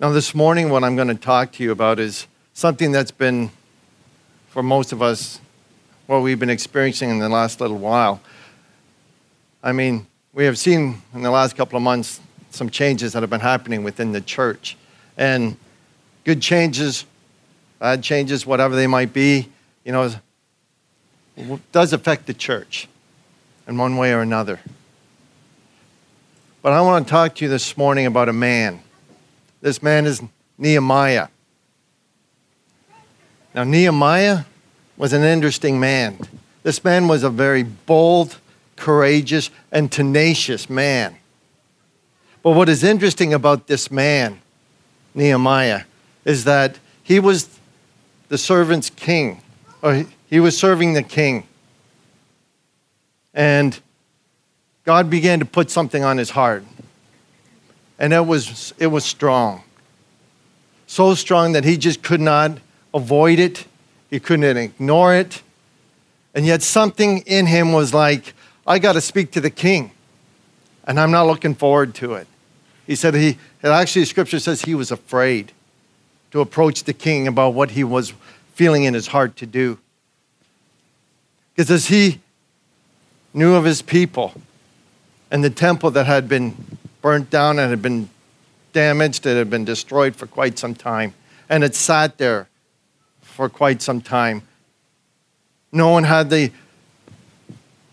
Now, this morning, what I'm going to talk to you about is something that's been, for most of us, what we've been experiencing in the last little while. I mean, we have seen in the last couple of months some changes that have been happening within the church. And good changes, bad changes, whatever they might be, you know, does affect the church in one way or another. But I want to talk to you this morning about a man. This man is Nehemiah. Now, Nehemiah was an interesting man. This man was a very bold, courageous, and tenacious man. But what is interesting about this man, Nehemiah, is that he was the servant's king, or he was serving the king. And God began to put something on his heart. And it was, it was strong. So strong that he just could not avoid it, he couldn't ignore it. And yet, something in him was like, I got to speak to the king, and I'm not looking forward to it. He said he, actually, scripture says he was afraid to approach the king about what he was feeling in his heart to do. Because as he knew of his people and the temple that had been burnt down and had been damaged, it had been destroyed for quite some time, and it sat there for quite some time. No one had the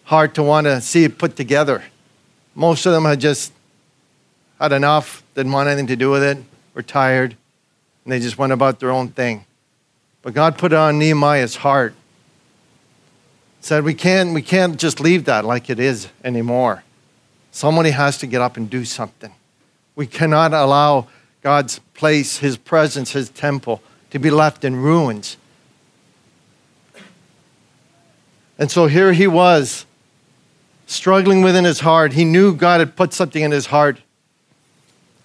heart to want to see it put together. Most of them had just had enough, didn't want anything to do with it, were tired, and they just went about their own thing. But God put it on Nehemiah's heart. Said we can't we can't just leave that like it is anymore. Somebody has to get up and do something. We cannot allow God's place, his presence, his temple to be left in ruins. And so here he was, struggling within his heart. He knew God had put something in his heart.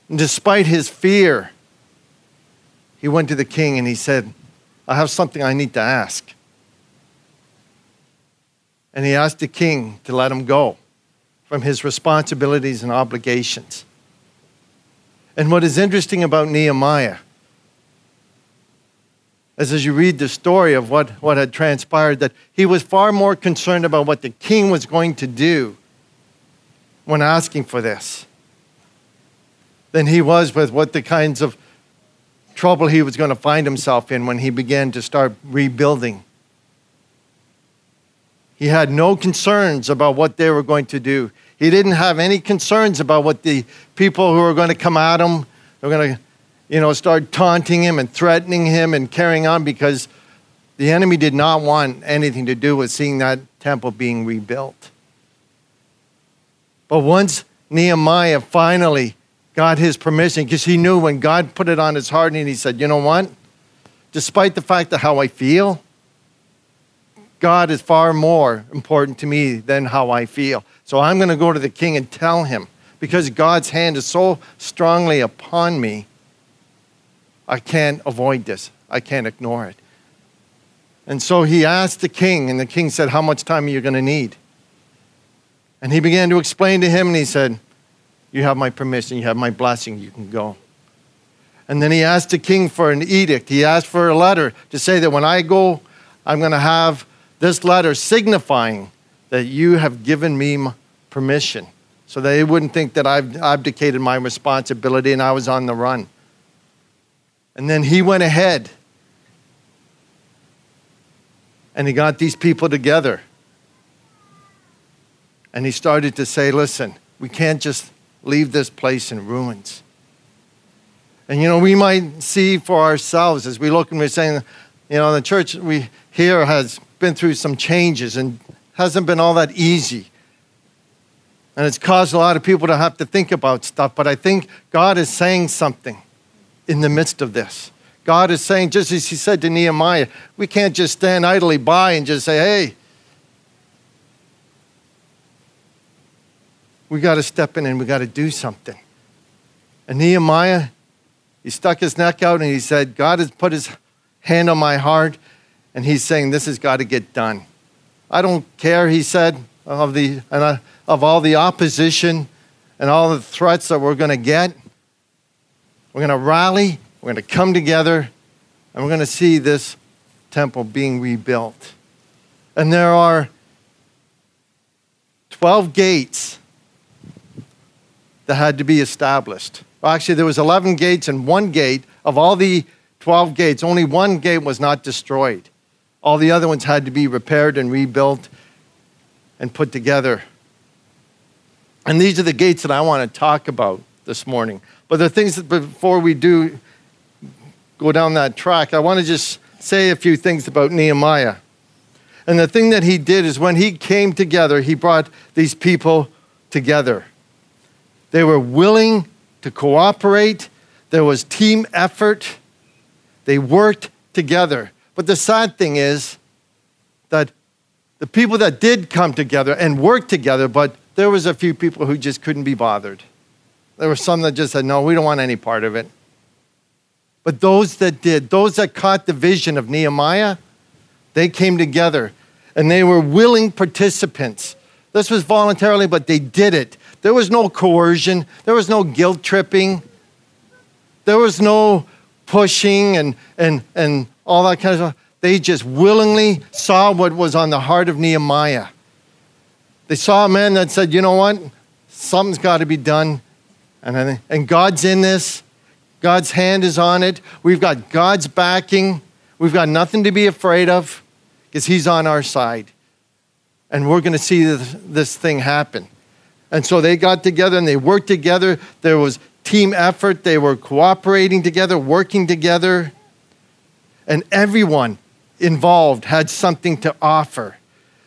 And despite his fear, he went to the king and he said, I have something I need to ask. And he asked the king to let him go from his responsibilities and obligations. And what is interesting about Nehemiah is as you read the story of what, what had transpired, that he was far more concerned about what the king was going to do when asking for this than he was with what the kinds of trouble he was going to find himself in when he began to start rebuilding. He had no concerns about what they were going to do. He didn't have any concerns about what the people who were going to come at him, they were going to, you know, start taunting him and threatening him and carrying on because the enemy did not want anything to do with seeing that temple being rebuilt. But once Nehemiah finally got his permission because he knew when God put it on his heart and he said, You know what? Despite the fact of how I feel, God is far more important to me than how I feel. So I'm going to go to the king and tell him because God's hand is so strongly upon me, I can't avoid this. I can't ignore it. And so he asked the king, and the king said, How much time are you going to need? And he began to explain to him, and he said, you have my permission, you have my blessing, you can go. And then he asked the king for an edict. He asked for a letter to say that when I go, I'm going to have this letter signifying that you have given me permission so they wouldn't think that I've abdicated my responsibility and I was on the run. And then he went ahead and he got these people together. And he started to say, listen, we can't just leave this place in ruins. And you know, we might see for ourselves as we look and we're saying, you know, the church we here has been through some changes and hasn't been all that easy. And it's caused a lot of people to have to think about stuff. But I think God is saying something in the midst of this. God is saying, just as He said to Nehemiah, we can't just stand idly by and just say, hey, we got to step in and we got to do something. And Nehemiah, he stuck his neck out and he said, God has put his hand on my heart and he's saying, This has got to get done. I don't care, he said, of, the, uh, of all the opposition and all the threats that we're going to get. We're going to rally, we're going to come together, and we're going to see this temple being rebuilt. And there are 12 gates that had to be established. Well, actually, there was 11 gates and one gate of all the 12 gates. Only one gate was not destroyed. All the other ones had to be repaired and rebuilt and put together. And these are the gates that I want to talk about this morning. But the things that before we do go down that track, I want to just say a few things about Nehemiah. And the thing that he did is when he came together, he brought these people together. They were willing to cooperate, there was team effort, they worked together. But the sad thing is that the people that did come together and work together, but there was a few people who just couldn't be bothered. There were some that just said, no, we don't want any part of it. But those that did, those that caught the vision of Nehemiah, they came together and they were willing participants. This was voluntarily, but they did it. There was no coercion, there was no guilt tripping, there was no pushing and, and, and all that kind of stuff. They just willingly saw what was on the heart of Nehemiah. They saw a man that said, you know what? Something's got to be done. And, and God's in this. God's hand is on it. We've got God's backing. We've got nothing to be afraid of because He's on our side. And we're going to see this, this thing happen. And so they got together and they worked together. There was team effort. They were cooperating together, working together. And everyone involved had something to offer.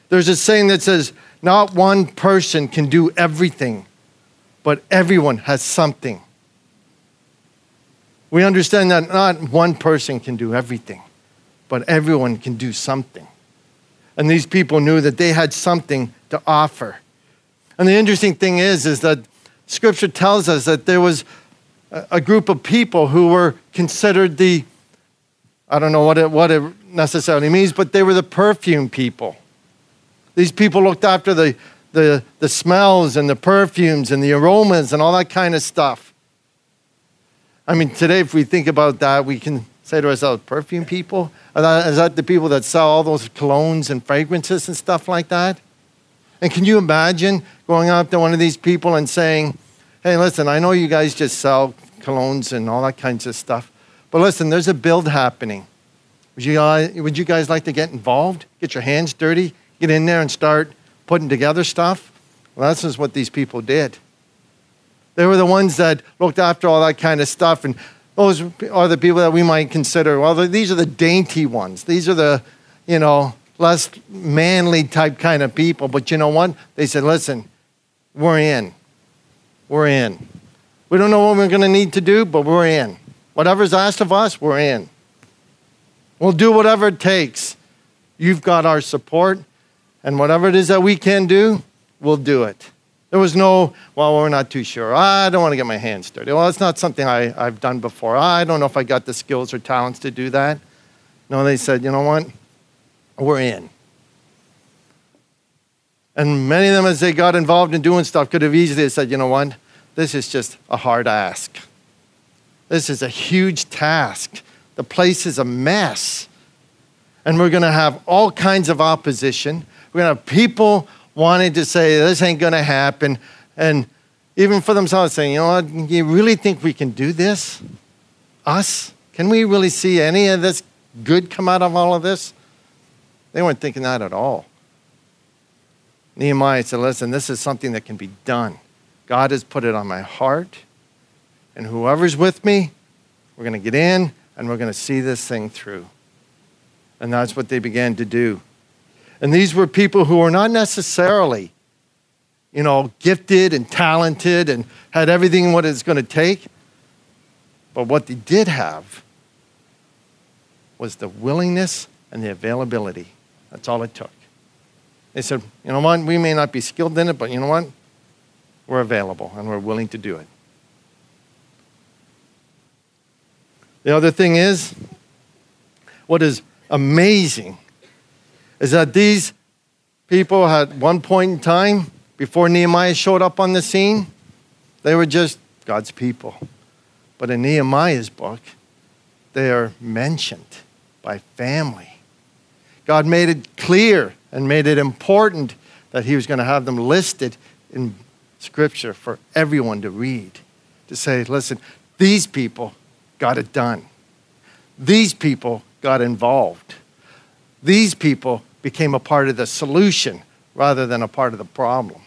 There's a saying that says, not one person can do everything, but everyone has something. We understand that not one person can do everything, but everyone can do something. And these people knew that they had something to offer. And the interesting thing is, is that Scripture tells us that there was a group of people who were considered the, I don't know what it, what it necessarily means, but they were the perfume people. These people looked after the, the, the smells and the perfumes and the aromas and all that kind of stuff. I mean, today, if we think about that, we can say to ourselves, perfume people? Is that the people that sell all those colognes and fragrances and stuff like that? And can you imagine going up to one of these people and saying, hey, listen, I know you guys just sell colognes and all that kinds of stuff, but listen, there's a build happening. Would you, guys, would you guys like to get involved? Get your hands dirty? Get in there and start putting together stuff? Well, that's just what these people did. They were the ones that looked after all that kind of stuff. And those are the people that we might consider, well, these are the dainty ones. These are the, you know, less manly type kind of people. But you know what? They said, listen, we're in. We're in. We don't know what we're going to need to do, but we're in. Whatever's asked of us, we're in. We'll do whatever it takes. You've got our support, and whatever it is that we can do, we'll do it. There was no, well, we're not too sure. I don't want to get my hands dirty. Well, it's not something I, I've done before. I don't know if I got the skills or talents to do that. No, they said, you know what? We're in. And many of them, as they got involved in doing stuff, could have easily said, you know what? This is just a hard ask. This is a huge task. The place is a mess. And we're going to have all kinds of opposition. We're going to have people wanting to say, this ain't going to happen. And even for themselves saying, you know what, you really think we can do this? Us? Can we really see any of this good come out of all of this? They weren't thinking that at all. Nehemiah said, listen, this is something that can be done. God has put it on my heart. And whoever's with me, we're going to get in and we're going to see this thing through. And that's what they began to do. And these were people who were not necessarily, you know, gifted and talented and had everything what it's going to take. But what they did have was the willingness and the availability. That's all it took. They said, you know what, we may not be skilled in it, but you know what? We're available and we're willing to do it. The other thing is, what is amazing is that these people at one point in time, before Nehemiah showed up on the scene, they were just God's people. But in Nehemiah's book, they are mentioned by family. God made it clear and made it important that He was going to have them listed in Scripture for everyone to read. To say, listen, these people got it done. These people got involved. These people became a part of the solution rather than a part of the problem.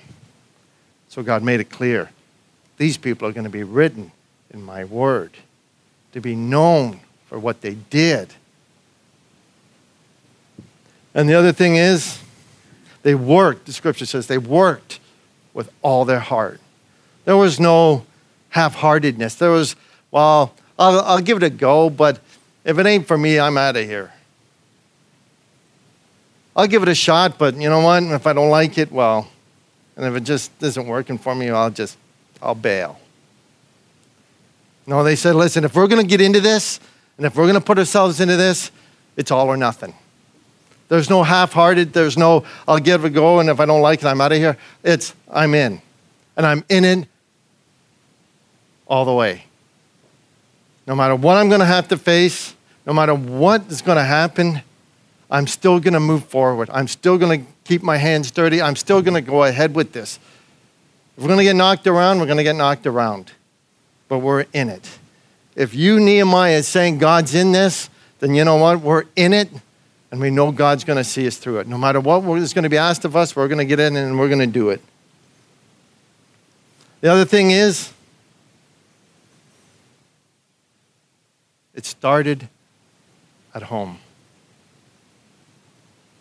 So God made it clear these people are going to be written in my word, to be known for what they did. And the other thing is, they worked, the scripture says, they worked with all their heart. There was no half heartedness. There was, well, I'll, I'll give it a go, but if it ain't for me, I'm out of here. I'll give it a shot, but you know what? If I don't like it, well, and if it just isn't working for me, I'll just, I'll bail. No, they said, listen, if we're going to get into this, and if we're going to put ourselves into this, it's all or nothing. There's no half hearted, there's no, I'll give it a go, and if I don't like it, I'm out of here. It's, I'm in. And I'm in it all the way. No matter what I'm going to have to face, no matter what is going to happen, I'm still going to move forward. I'm still going to keep my hands dirty. I'm still going to go ahead with this. If we're going to get knocked around, we're going to get knocked around. But we're in it. If you, Nehemiah, is saying God's in this, then you know what? We're in it, and we know God's going to see us through it. No matter what is going to be asked of us, we're going to get in and we're going to do it. The other thing is, it started at home.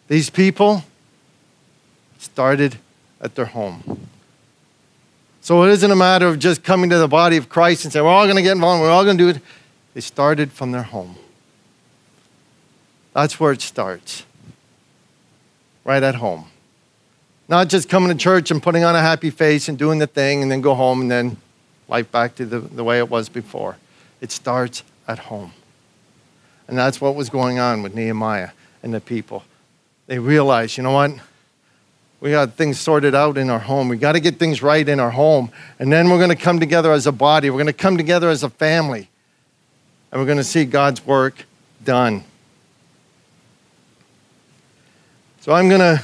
These people started at their home. So it isn't a matter of just coming to the body of Christ and saying, we're all going to get involved, we're all going to do it. They started from their home. That's where it starts, right at home. Not just coming to church and putting on a happy face and doing the thing and then go home and then life back to the, the way it was before. It starts at home. And that's what was going on with Nehemiah and the people they realized, you know what? We got things sorted out in our home. We got to get things right in our home. And then we're going to come together as a body. We're going to come together as a family. And we're going to see God's work done. So I'm going to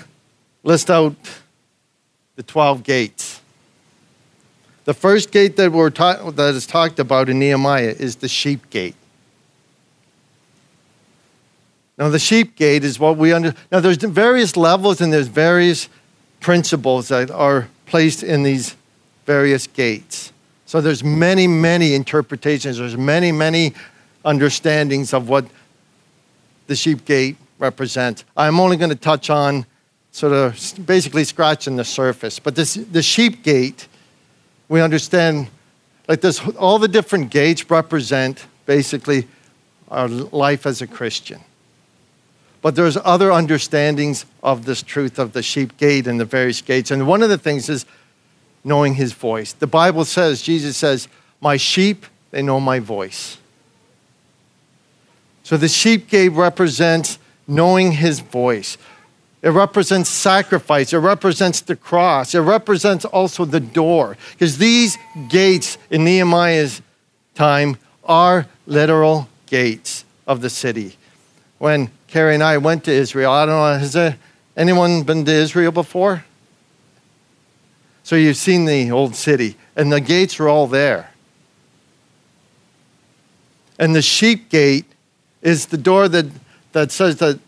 list out the 12 gates. The first gate that, we're ta- that is talked about in Nehemiah is the sheep gate. Now, the sheep gate is what we under. Now, there's various levels and there's various principles that are placed in these various gates. So there's many, many interpretations. There's many, many understandings of what the sheep gate represents. I'm only going to touch on sort of basically scratching the surface. But this, the sheep gate, we understand like this, all the different gates represent basically our life as a Christian. But there's other understandings of this truth of the sheep gate and the various gates. And one of the things is knowing his voice. The Bible says, Jesus says, My sheep, they know my voice. So the sheep gate represents knowing his voice. It represents sacrifice. It represents the cross. It represents also the door. Because these gates in Nehemiah's time are literal gates of the city. When Carrie and I went to Israel. I don't know, has anyone been to Israel before? So you've seen the old city, and the gates are all there. And the sheep gate is the door that, that says that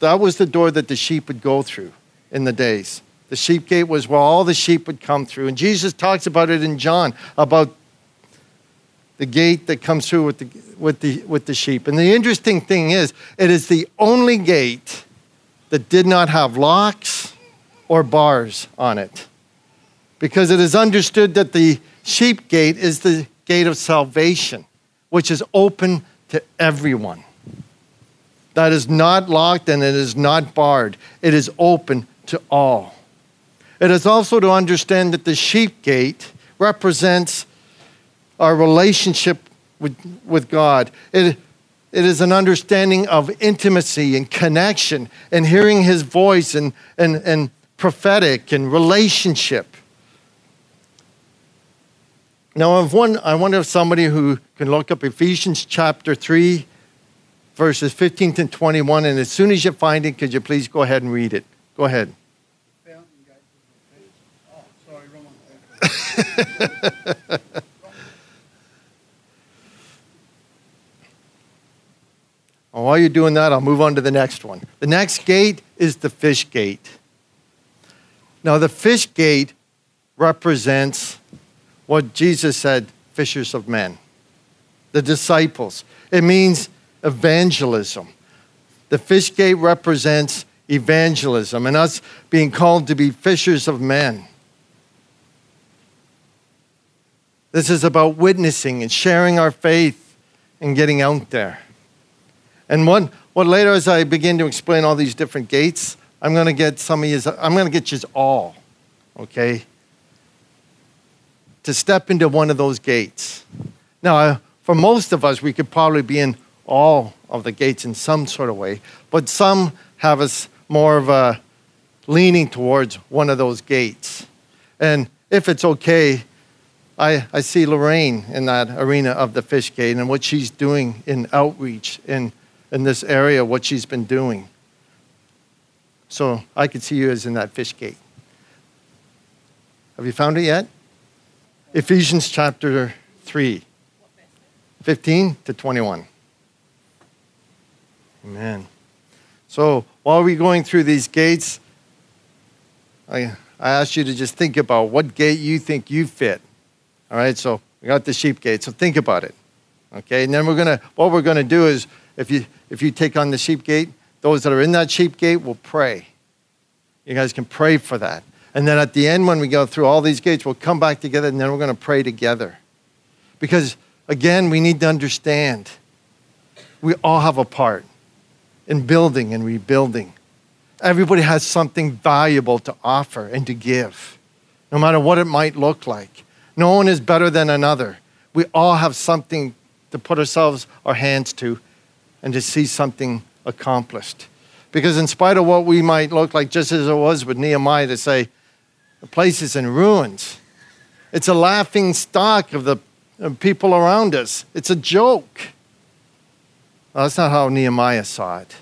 that was the door that the sheep would go through in the days. The sheep gate was where all the sheep would come through. And Jesus talks about it in John about the gate that comes through with the, with the, with the sheep. And the interesting thing is, it is the only gate that did not have locks or bars on it. Because it is understood that the sheep gate is the gate of salvation, which is open to everyone. That is not locked and it is not barred, it is open to all. It is also to understand that the sheep gate represents our relationship with, with God. It, it is an understanding of intimacy and connection and hearing his voice and, and, and prophetic and relationship. Now, I've one, I wonder if somebody who can look up Ephesians chapter 3, verses 15 to 21, and as soon as you find it, could you please go ahead and read it? Go ahead. Oh, while you're doing that, I'll move on to the next one. The next gate is the fish gate. Now, the fish gate represents what Jesus said fishers of men, the disciples. It means evangelism. The fish gate represents evangelism and us being called to be fishers of men. This is about witnessing and sharing our faith and getting out there. And what, what later, as I begin to explain all these different gates, I'm going to get some of you, I'm going to get you all, okay, to step into one of those gates. Now, for most of us, we could probably be in all of the gates in some sort of way, but some have us more of a leaning towards one of those gates. And if it's okay, I, I see Lorraine in that arena of the fish gate and what she's doing in outreach in, in this area, what she's been doing. So I could see you as in that fish gate. Have you found it yet? Ephesians chapter 3, 15 to 21. Amen. So while we're going through these gates, I, I ask you to just think about what gate you think you fit. All right, so we got the sheep gate. So think about it. Okay, and then we're gonna what we're gonna do is if you if you take on the sheep gate, those that are in that sheep gate will pray. You guys can pray for that. And then at the end, when we go through all these gates, we'll come back together and then we're to pray together. Because again, we need to understand we all have a part in building and rebuilding. Everybody has something valuable to offer and to give, no matter what it might look like. No one is better than another. We all have something to put ourselves, our hands to, and to see something accomplished. Because, in spite of what we might look like, just as it was with Nehemiah to say, the place is in ruins, it's a laughing stock of the people around us. It's a joke. Well, that's not how Nehemiah saw it.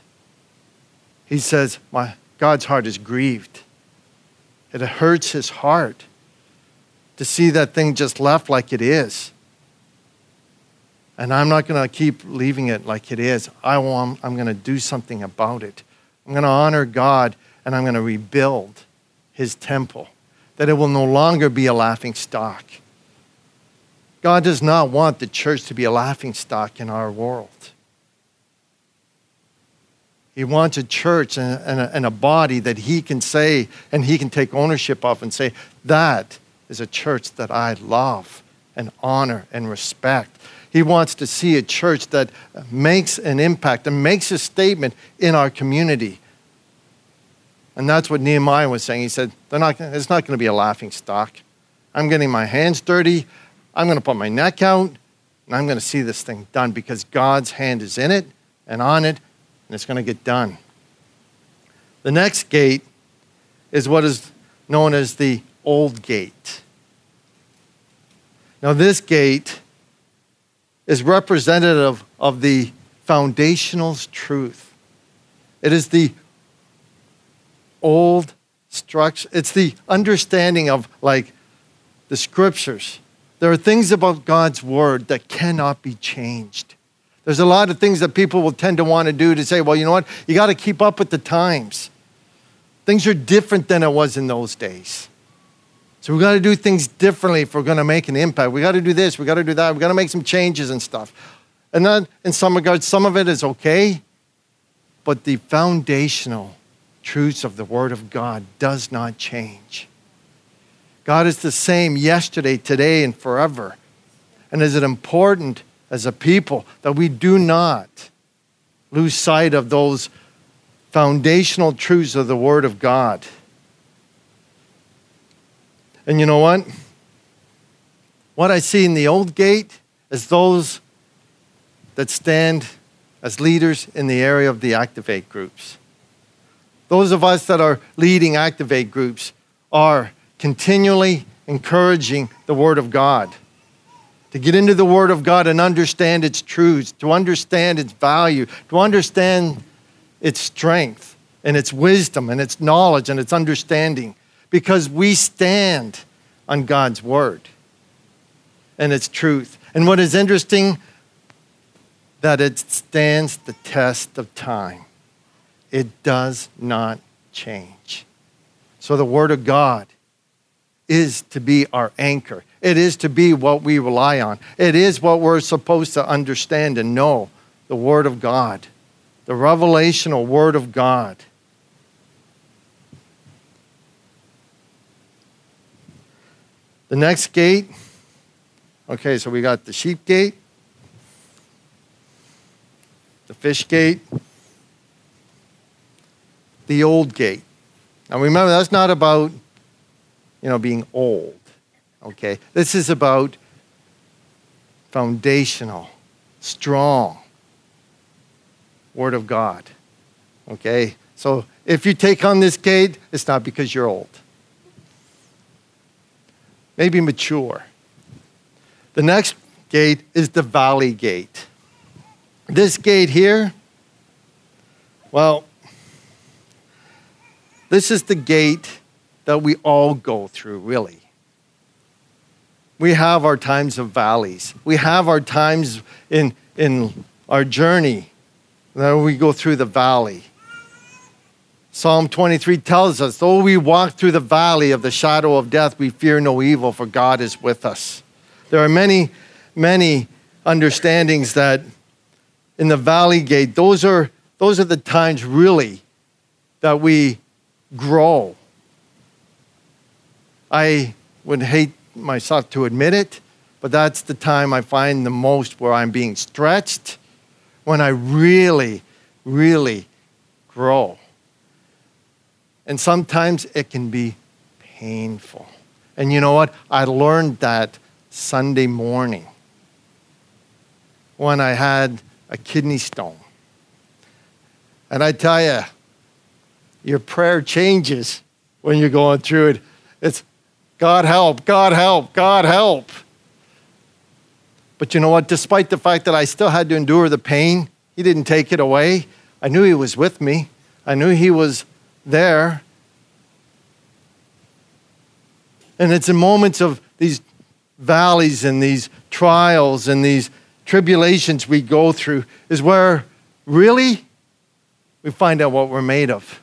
He says, My God's heart is grieved. It hurts his heart to see that thing just left like it is. And I'm not going to keep leaving it like it is. I want, I'm going to do something about it. I'm going to honor God and I'm going to rebuild his temple, that it will no longer be a laughing stock. God does not want the church to be a laughing stock in our world. He wants a church and a, and a, body that he can say and he can take ownership of and say, that is a church that I love and honor and respect. He wants to see a church that makes an impact and makes a statement in our community. And that's what Nehemiah was saying. He said, not, it's not going to be a laughing stock. I'm getting my hands dirty. I'm going to put my neck out, and I'm going to see this thing done because God's hand is in it and on it, and it's going to get done. The next gate is what is known as the old gate. Now, this gate is representative of the foundational truth. It is the old structure, it's the understanding of like the scriptures. There are things about God's word that cannot be changed. There's a lot of things that people will tend to want to do to say, well, you know what? You got to keep up with the times. Things are different than it was in those days. So we've got to do things differently if we're going to make an impact. We got to do this, we got to do that, we got to make some changes and stuff. And then, in some regards, some of it is okay, but the foundational truths of the Word of God does not change. God is the same yesterday, today, and forever. And is it important as a people that we do not lose sight of those foundational truths of the Word of God? And you know what? What I see in the old gate is those that stand as leaders in the area of the Activate groups. Those of us that are leading Activate groups are continually encouraging the Word of God. To get into the Word of God and understand its truths, to understand its value, to understand its strength and its wisdom and its knowledge and its understanding, because we stand on God's Word and its truth. And what is interesting, that it stands the test of time. It does not change. So the Word of God is to be our anchor. It is to be what we rely on. It is what we're supposed to understand and know the Word of God, the revelational Word of God. The next gate, okay, so we got the sheep gate, the fish gate, the old gate. Now remember, that's not about, you know, being old. Okay? This is about foundational, strong Word of God. Okay? So if you take on this gate, it's not because you're old. Maybe mature. The next gate is the valley gate. This gate here, well, this is the gate that we all go through, really. We have our times of valleys. We have our times in, in our journey that we go through the valley. Psalm 23 tells us, though we walk through the valley of the shadow of death, we fear no evil, for God is with us. There are many, many understandings that in the valley gate, those are, those are the times really that we grow. I would hate myself to admit it, but that's the time I find the most where I'm being stretched, when I really, really grow. And sometimes it can be painful. And you know what? I learned that Sunday morning when I had a kidney stone. And I tell you, your prayer changes when you're going through it. It's God help, God help, God help. But you know what? Despite the fact that I still had to endure the pain, He didn't take it away. I knew He was with me, I knew He was there. And it's in moments of these valleys and these trials and these tribulations we go through is where really we find out what we're made of.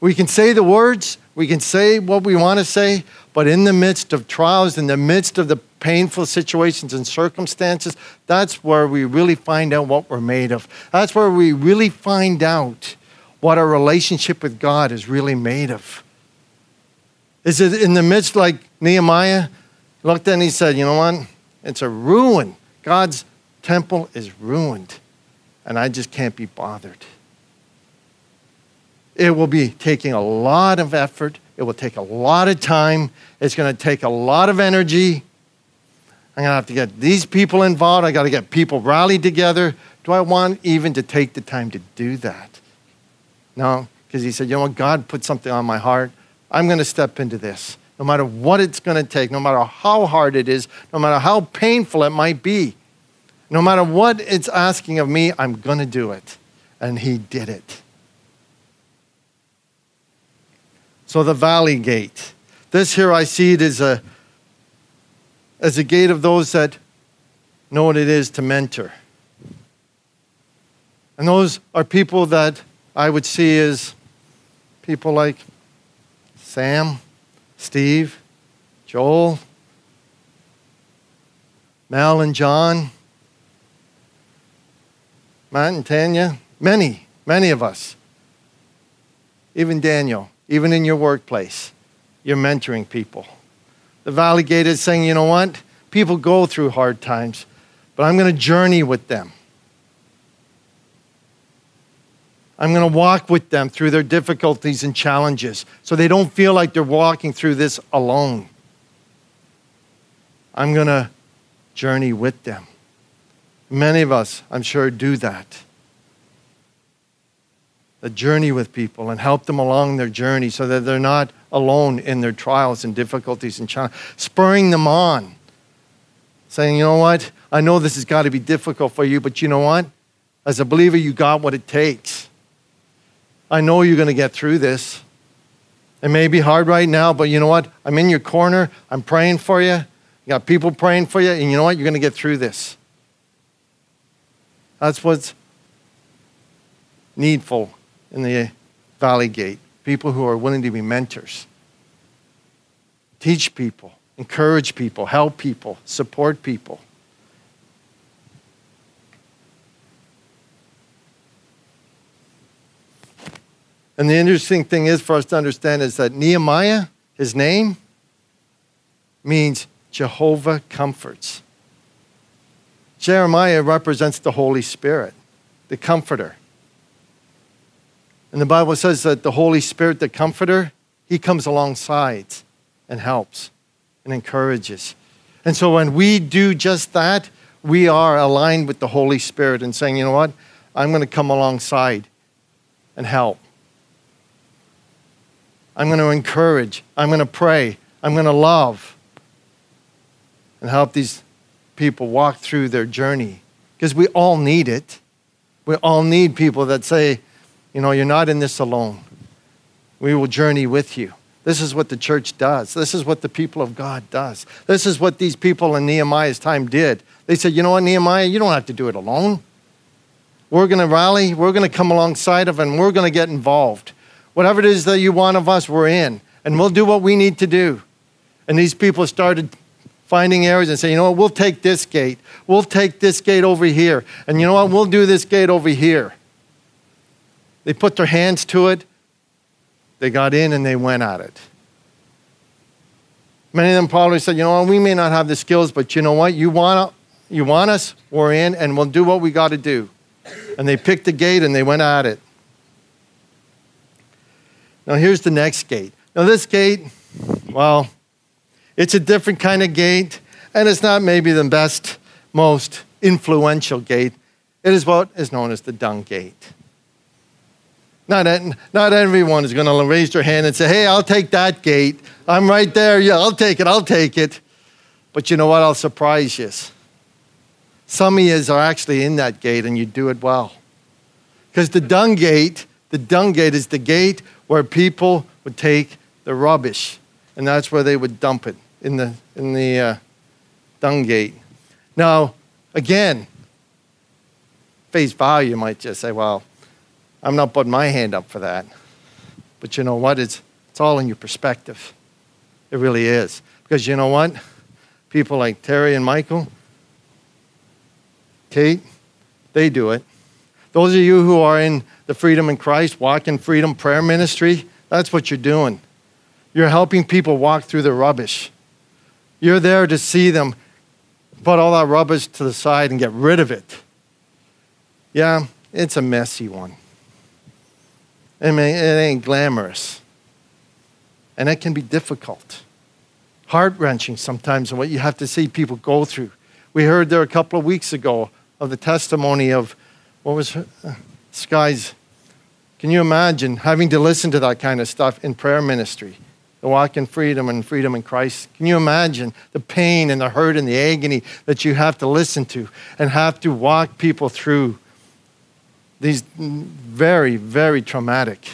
We can say the words, we can say what we want to say, but in the midst of trials, in the midst of the painful situations and circumstances, that's where we really find out what we're made of. That's where we really find out what our relationship with God is really made of. Is it in the midst like Nehemiah looked and he said, You know what? It's a ruin. God's temple is ruined, and I just can't be bothered. It will be taking a lot of effort. It will take a lot of time. It's going to take a lot of energy. I'm going to have to get these people involved. I got to get people rallied together. Do I want even to take the time to do that? No, because he said, you know what? God put something on my heart. I'm going to step into this. No matter what it's going to take, no matter how hard it is, no matter how painful it might be, no matter what it's asking of me, I'm going to do it. And he did it. So the valley gate. This here I see it as a as a gate of those that know what it is to mentor. And those are people that I would see as people like Sam, Steve, Joel, Mel and John, Matt and Tanya, many, many of us, even Daniel even in your workplace, you're mentoring people. The Valley Gate is saying, you know what? People go through hard times, but I'm going to journey with them. I'm going to walk with them through their difficulties and challenges so they don't feel like they're walking through this alone. I'm going to journey with them. Many of us, I'm sure, do that a journey with people and help them along their journey so that they're not alone in their trials and difficulties and challenges, spurring them on saying, you know what? I know this has got to be difficult for you, but you know what? As a believer, you got what it takes. I know you're going to get through this. It may be hard right now, but you know what? I'm in your corner. I'm praying for you. You got people praying for you, and you know what? You're going to get through this. That's what's needful in the Valley Gate. People who are willing to be mentors, teach people, encourage people, help people, support people. And the interesting thing is for us to understand is that Nehemiah, his name, means Jehovah comforts. Nehemiah represents the Holy Spirit, the comforter. And the Bible says that the Holy Spirit, the comforter, he comes alongside and helps and encourages. And so when we do just that, we are aligned with the Holy Spirit and saying, you know what? I'm going to come alongside and help. I'm going to encourage. I'm going to pray. I'm going to love and help these people walk through their journey because we all need it. We all need people that say, you know, you're not in this alone. We will journey with you. This is what the church does. This is what the people of God does. This is what these people in Nehemiah's time did. They said, you know what, Nehemiah, you don't have to do it alone. We're going to rally, we're going to come alongside of, and we're going to get involved. Whatever it is that you want of us, we're in. And we'll do what we need to do. And these people started finding areas and saying, you know what, we'll take this gate. We'll take this gate over here. And you know what, we'll do this gate over here. They put their hands to it. They got in and they went at it. Many of them probably said, you know what, we may not have the skills, but you know what, you want, you want us, we're in, and we'll do what we got to do. And they picked the gate and they went at it. Now, here's the next gate. Now, this gate, well, it's a different kind of gate, and it's not maybe the best, most influential gate. It is what is known as the dung gate. Not, not everyone is going to raise their hand and say, hey, I'll take that gate. I'm right there. Yeah, I'll take it. I'll take it. But you know what? I'll surprise you. Some of you are actually in that gate and you do it well. Because the dung gate, the dung gate is the gate where people would take the rubbish and that's where they would dump it in the, in the uh, dung gate. Now, again, face value, you might just say, well, I'm not putting my hand up for that. But you know what? It's, it's all in your perspective. It really is. Because you know what? People like Terry and Michael, Kate, they do it. Those of you who are in the Freedom in Christ, Walk in Freedom prayer ministry, that's what you're doing. You're helping people walk through the rubbish. You're there to see them put all that rubbish to the side and get rid of it. Yeah, it's a messy one. I mean, it ain't glamorous. And it can be difficult, heart wrenching sometimes, and what you have to see people go through. We heard there a couple of weeks ago of the testimony of what was uh, Sky's. Can you imagine having to listen to that kind of stuff in prayer ministry? The walk in freedom and freedom in Christ. Can you imagine the pain and the hurt and the agony that you have to listen to and have to walk people through these very, very traumatic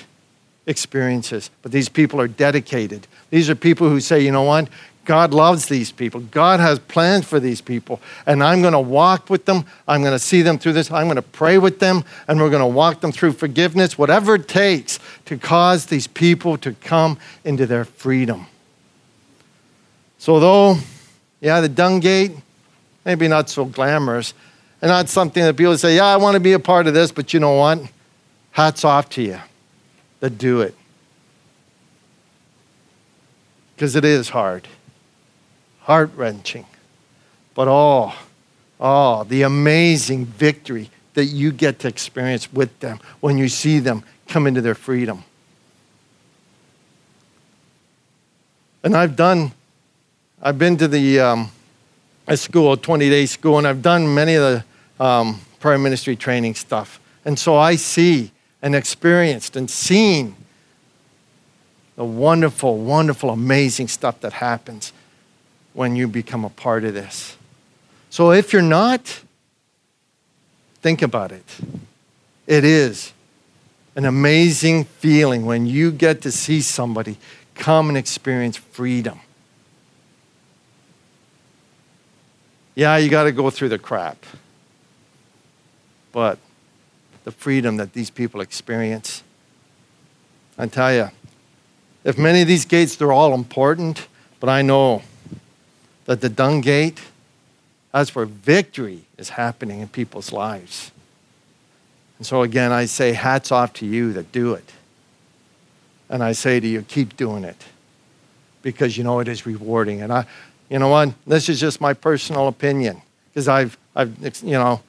experiences. But these people are dedicated. These are people who say, you know what? God loves these people. God has plans for these people. And I'm going to walk with them. I'm going to see them through this. I'm going to pray with them. And we're going to walk them through forgiveness, whatever it takes to cause these people to come into their freedom. So, though, yeah, the dung gate, maybe not so glamorous, and not something that people say, yeah, I want to be a part of this, but you know what? Hats off to you that do it. Because it is hard, heart wrenching. But oh, oh, the amazing victory that you get to experience with them when you see them come into their freedom. And I've done, I've been to the um, a school, a 20 day school, and I've done many of the um, prayer ministry training stuff. And so I see and experienced and seen the wonderful, wonderful, amazing stuff that happens when you become a part of this. So if you're not, think about it. It is an amazing feeling when you get to see somebody come and experience freedom. Yeah, you got to go through the crap. But the freedom that these people experience, I tell you, if many of these gates, they're all important, but I know that the dung gate, that's where victory is happening in people's lives. And so, again, I say hats off to you that do it. And I say to you, keep doing it because you know it is rewarding. And I, you know what? This is just my personal opinion because I've, I've, you know,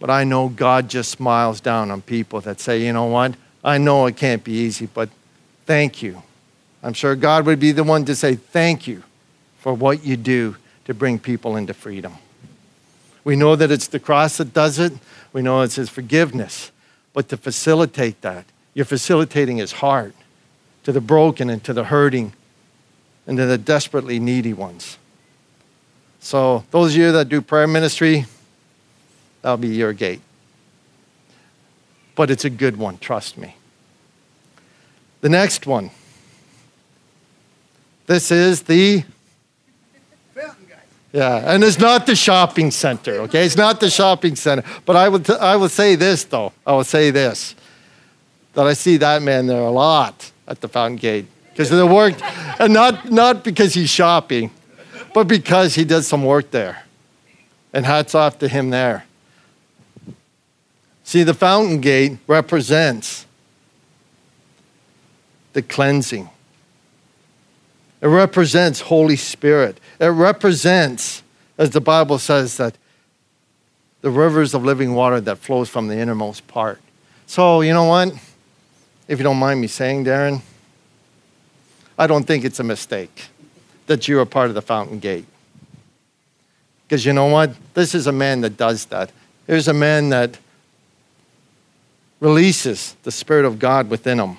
but I know God just smiles down on people that say, you know what? I know it can't be easy, but thank you. I'm sure God would be the one to say thank you for what you do to bring people into freedom. We know that it's the cross that does it. We know it's His forgiveness. But to facilitate that, you're facilitating His heart to the broken and to the hurting and to the desperately needy ones. So, those of you that do prayer ministry, that'll be your gate. But it's a good one, trust me. The next one. This is the yeah, and it's not the shopping center, okay? It's not the shopping center. But I will, t- I will say this, though. I will say this that I see that man there a lot at the fountain gate because of the work, and not, not because he's shopping, but because he does some work there. And hats off to him there. See, the fountain gate represents the cleansing. It represents Holy Spirit. It represents, as the Bible says, that the rivers of living water that flows from the innermost part. So, you know what? If you don't mind me saying, Darren, I don't think it's a mistake that you're a part of the fountain gate. Because you know what? This is a man that does that. Here's a man that releases the Spirit of God within him.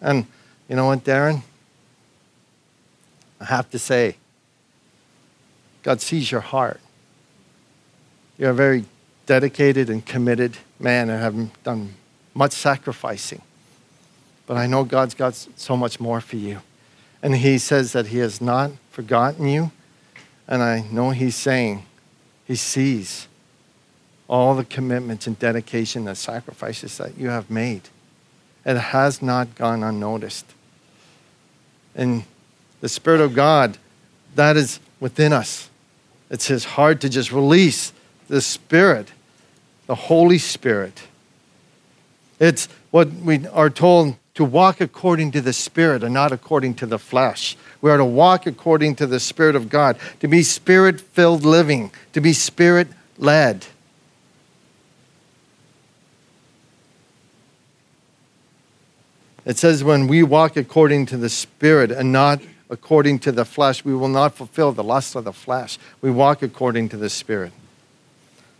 And you know what, Darren? I have to say, God sees your heart. You're a very dedicated and committed man and have done much sacrificing. But I know God's got so much more for you. And He says that He has not forgotten you. And I know He's saying He sees all the commitments and dedication and sacrifices that you have made. It has not gone unnoticed. And the Spirit of God, that is within us. It's His heart to just release the Spirit, the Holy Spirit. It's what we are told to walk according to the Spirit and not according to the flesh. We are to walk according to the Spirit of God, to be spirit filled living, to be spirit led. It says, when we walk according to the Spirit and not according to the flesh, we will not fulfill the lust of the flesh. We walk according to the Spirit.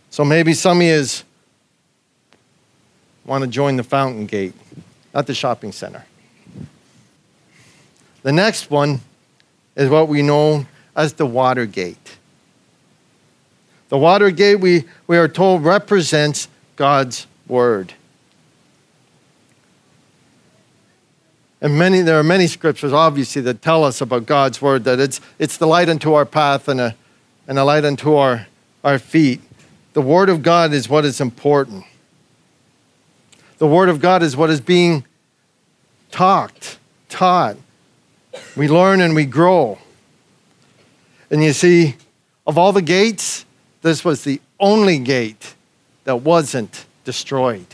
So maybe some of you want to join the fountain gate, not the shopping center. The next one is what we know as the water gate. The water gate, we, we are told, represents God's word. And many, there are many scriptures, obviously, that tell us about God's word, that it's, it's the light unto our path and a, and a light unto our, our feet. The word of God is what is important. The word of God is what is being talked, taught. We learn and we grow. And you see, of all the gates, this was the only gate that wasn't destroyed.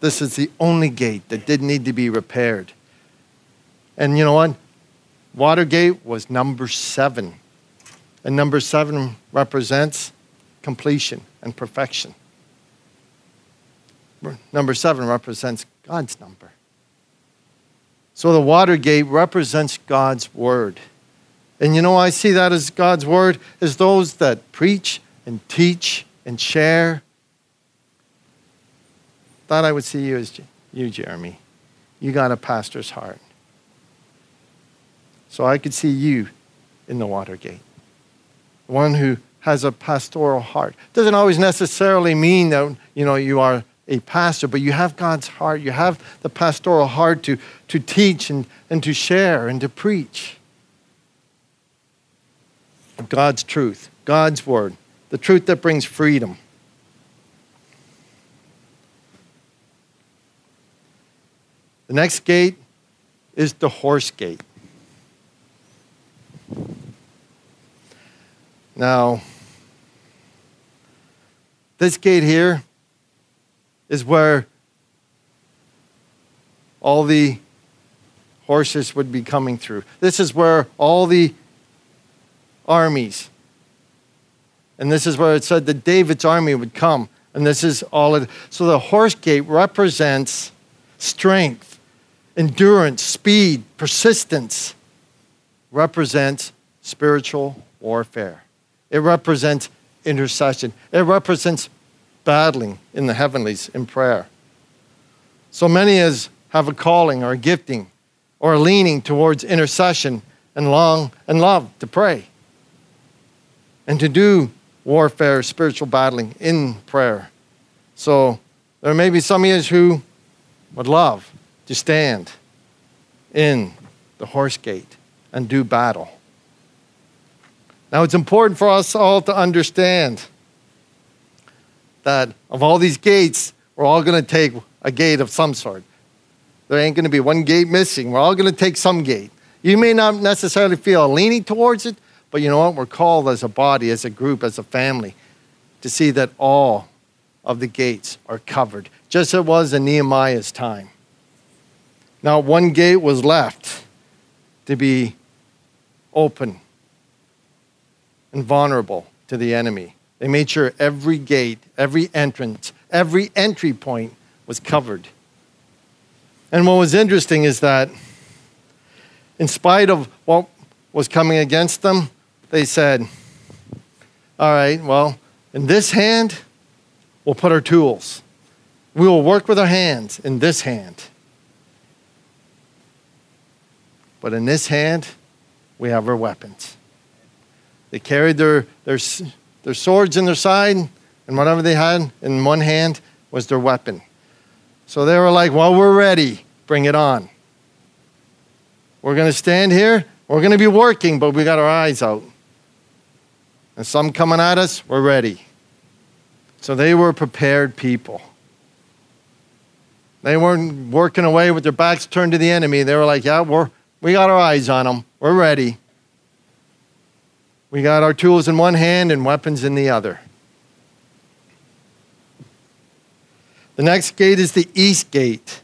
This is the only gate that didn't need to be repaired. And you know what? Watergate was number seven. And number seven represents completion and perfection. Number seven represents God's number. So the Watergate represents God's word. And you know, I see that as God's word as those that preach and teach and share Thought I would see you as you, Jeremy. You got a pastor's heart. So I could see you in the Watergate. One who has a pastoral heart. Doesn't always necessarily mean that you know you are a pastor, but you have God's heart. You have the pastoral heart to, to teach and, and to share and to preach. God's truth, God's word, the truth that brings freedom. The next gate is the horse gate. Now, this gate here is where all the horses would be coming through. This is where all the armies, and this is where it said that David's army would come. And this is all it. so the horse gate represents strength, endurance, speed, persistence, represents spiritual warfare. It represents intercession. It represents battling in the heavenlies in prayer. So many as have a calling or a gifting or a leaning towards intercession and long and love to pray and to do warfare, spiritual battling in prayer. So there may be some of you who would love to stand in the horse gate and do battle. Now, it's important for us all to understand that of all these gates, we're all going to take a gate of some sort. There ain't going to be one gate missing. We're all going to take some gate. You may not necessarily feel leaning towards it, but you know what? We're called as a body, as a group, as a family to see that all of the gates are covered, just as it was in Nehemiah's time. Now, one gate was left to be open and vulnerable to the enemy. They made sure every gate, every entrance, every entry point was covered. And what was interesting is that, in spite of what was coming against them, they said, All right, well, in this hand, we'll put our tools. We will work with our hands in this hand. But in this hand, we have our weapons. They carried their, their, their swords in their side, and whatever they had in one hand was their weapon. So they were like, Well, we're ready. Bring it on. We're going to stand here. We're going to be working, but we got our eyes out. And some coming at us, we're ready. So they were prepared people. They weren't working away with their backs turned to the enemy. They were like, Yeah, we're, we got our eyes on them. We're ready. We got our tools in one hand and weapons in the other. The next gate is the east gate.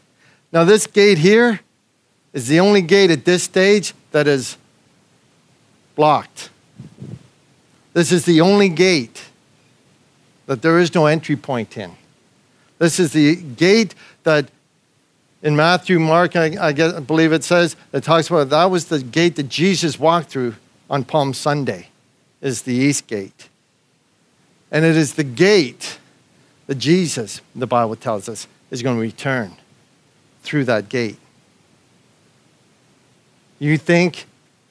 Now, this gate here is the only gate at this stage that is blocked. This is the only gate that there is no entry point in. This is the gate that in Matthew, Mark, I, I, I believe it says, it talks about that was the gate that Jesus walked through on Palm Sunday is the east gate. And it is the gate that Jesus, the Bible tells us, is going to return through that gate. You think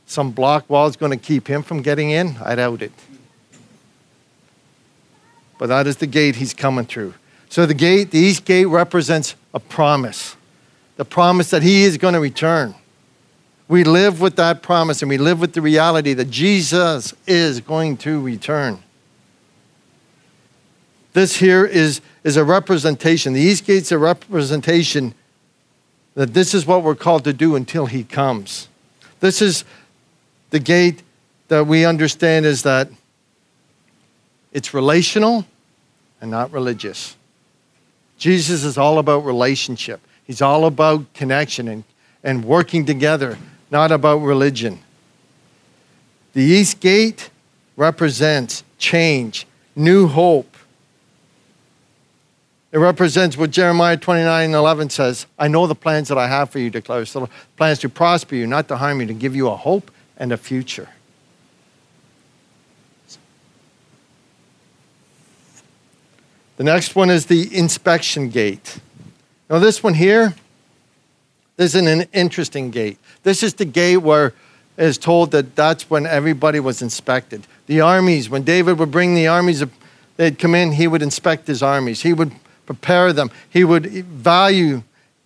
some block wall is going to keep him from getting in? I doubt it. But that is the gate he's coming through. So the gate, the east gate represents a promise. The promise that he is going to return. We live with that promise and we live with the reality that Jesus is going to return. This here is, is a representation. The East Gate's a representation that this is what we're called to do until he comes. This is the gate that we understand is that it's relational and not religious. Jesus is all about relationship. He's all about connection and, and working together not about religion. The East Gate represents change, new hope. It represents what Jeremiah 29 11 says I know the plans that I have for you, declares the Lord. plans to prosper you, not to harm you, to give you a hope and a future. The next one is the inspection gate. Now, this one here, this is an interesting gate. This is the gate where is told that that's when everybody was inspected. The armies, when David would bring the armies, they'd come in, he would inspect his armies. He would prepare them. He would value,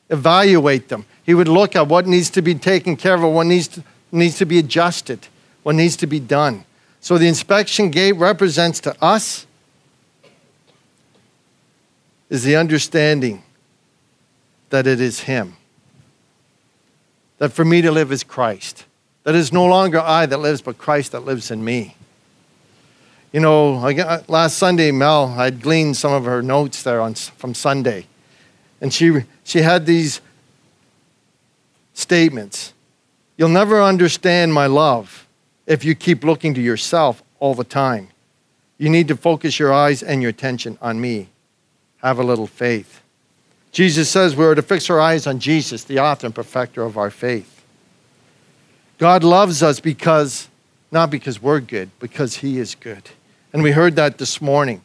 evaluate them. He would look at what needs to be taken care of, what needs to, needs to be adjusted, what needs to be done. So the inspection gate represents to us is the understanding that it is Him. That for me to live is Christ. That it is no longer I that lives, but Christ that lives in me. You know, last Sunday, Mel, I'd gleaned some of her notes there on, from Sunday. And she, she had these statements You'll never understand my love if you keep looking to yourself all the time. You need to focus your eyes and your attention on me. Have a little faith. Jesus says we are to fix our eyes on Jesus, the author and perfecter of our faith. God loves us because, not because we're good, because He is good. And we heard that this morning.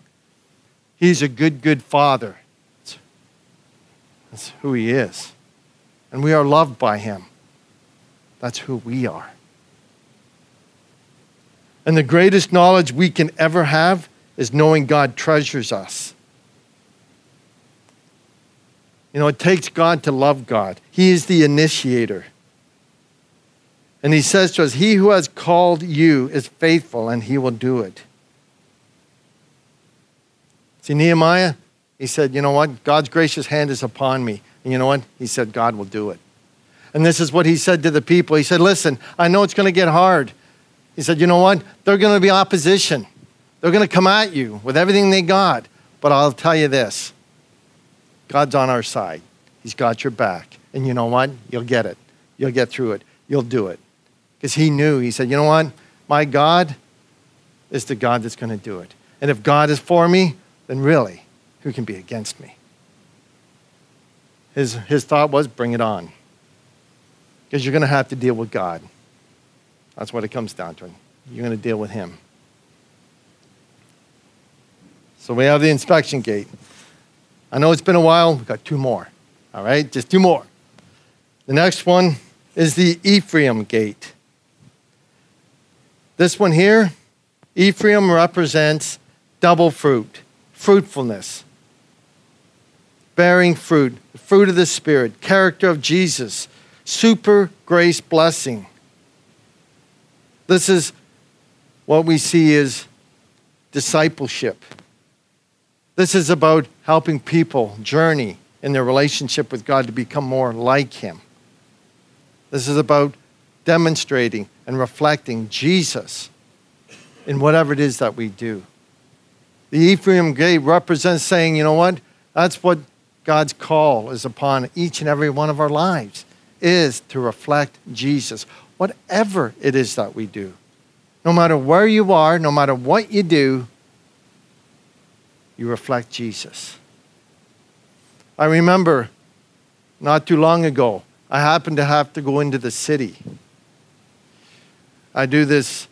He's a good, good Father. That's, who He is. And we are loved by Him. That's who we are. And the greatest knowledge we can ever have is knowing God treasures us. You know, it takes God to love God. He is the initiator. And he says to us, He who has called you is faithful, and he will do it. See, Nehemiah, he said, You know what? God's gracious hand is upon me. And you know what? He said, God will do it. And this is what he said to the people. He said, Listen, I know it's going to get hard. He said, You know what? They're going to be opposition. They're going to come at you with everything they got. But I'll tell you this God's on our side. He's got your back. And you know what? You'll get it. You'll get through it. You'll do it. Because he knew. He said, You know what? My God is the God that's going to do it. And if God is for me, then really, who can be against me? His, his thought was bring it on. Because you're going to have to deal with God. That's what it comes down to. You're going to deal with Him. So we have the inspection gate. I know it's been a while. We've got two more. All right, just two more. The next one is the Ephraim gate. This one here, Ephraim represents double fruit, fruitfulness, bearing fruit, fruit of the Spirit, character of Jesus, super grace blessing. This is what we see is discipleship. This is about helping people journey in their relationship with God to become more like Him. This is about demonstrating and reflecting Jesus in whatever it is that we do. The Ephraim gate represents saying, you know what? That's what God's call is upon each and every one of our lives is to reflect Jesus, whatever it is that we do. No matter where you are, no matter what you do, you reflect Jesus. I remember not too long ago, I happened to have to go into the city. I do this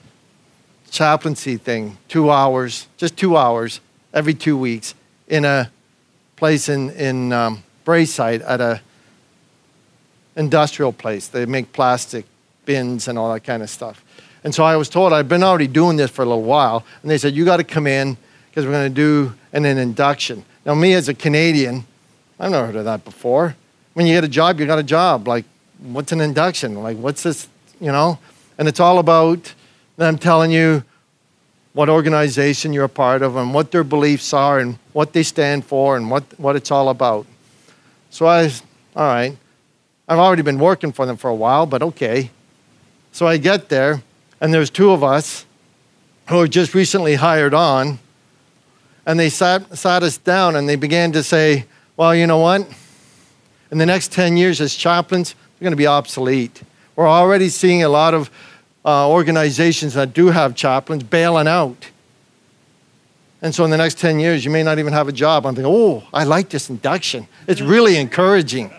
chaplaincy thing, two hours, just two hours every two weeks in a place in, in um, Braeside at a industrial place. They make plastic bins and all that kind of stuff. And so I was told I'd been already doing this for a little while, and they said, You got to come in because we're going to do an, an induction. Now, me as a Canadian, I've never heard of that before. When you get a job, you got a job. Like, what's an induction? Like, what's this, you know? And it's all about them telling you what organization you're a part of and what their beliefs are and what they stand for and what, what it's all about. So I, all right, I've already been working for them for a while, but okay. So I get there, and there's two of us who are just recently hired on, and they sat, sat us down and they began to say, well, you know what? In the next 10 years as chaplains, we're going to be obsolete. We're already seeing a lot of uh, organizations that do have chaplains bailing out. And so in the next 10 years, you may not even have a job. I'm thinking, oh, I like this induction. It's really encouraging.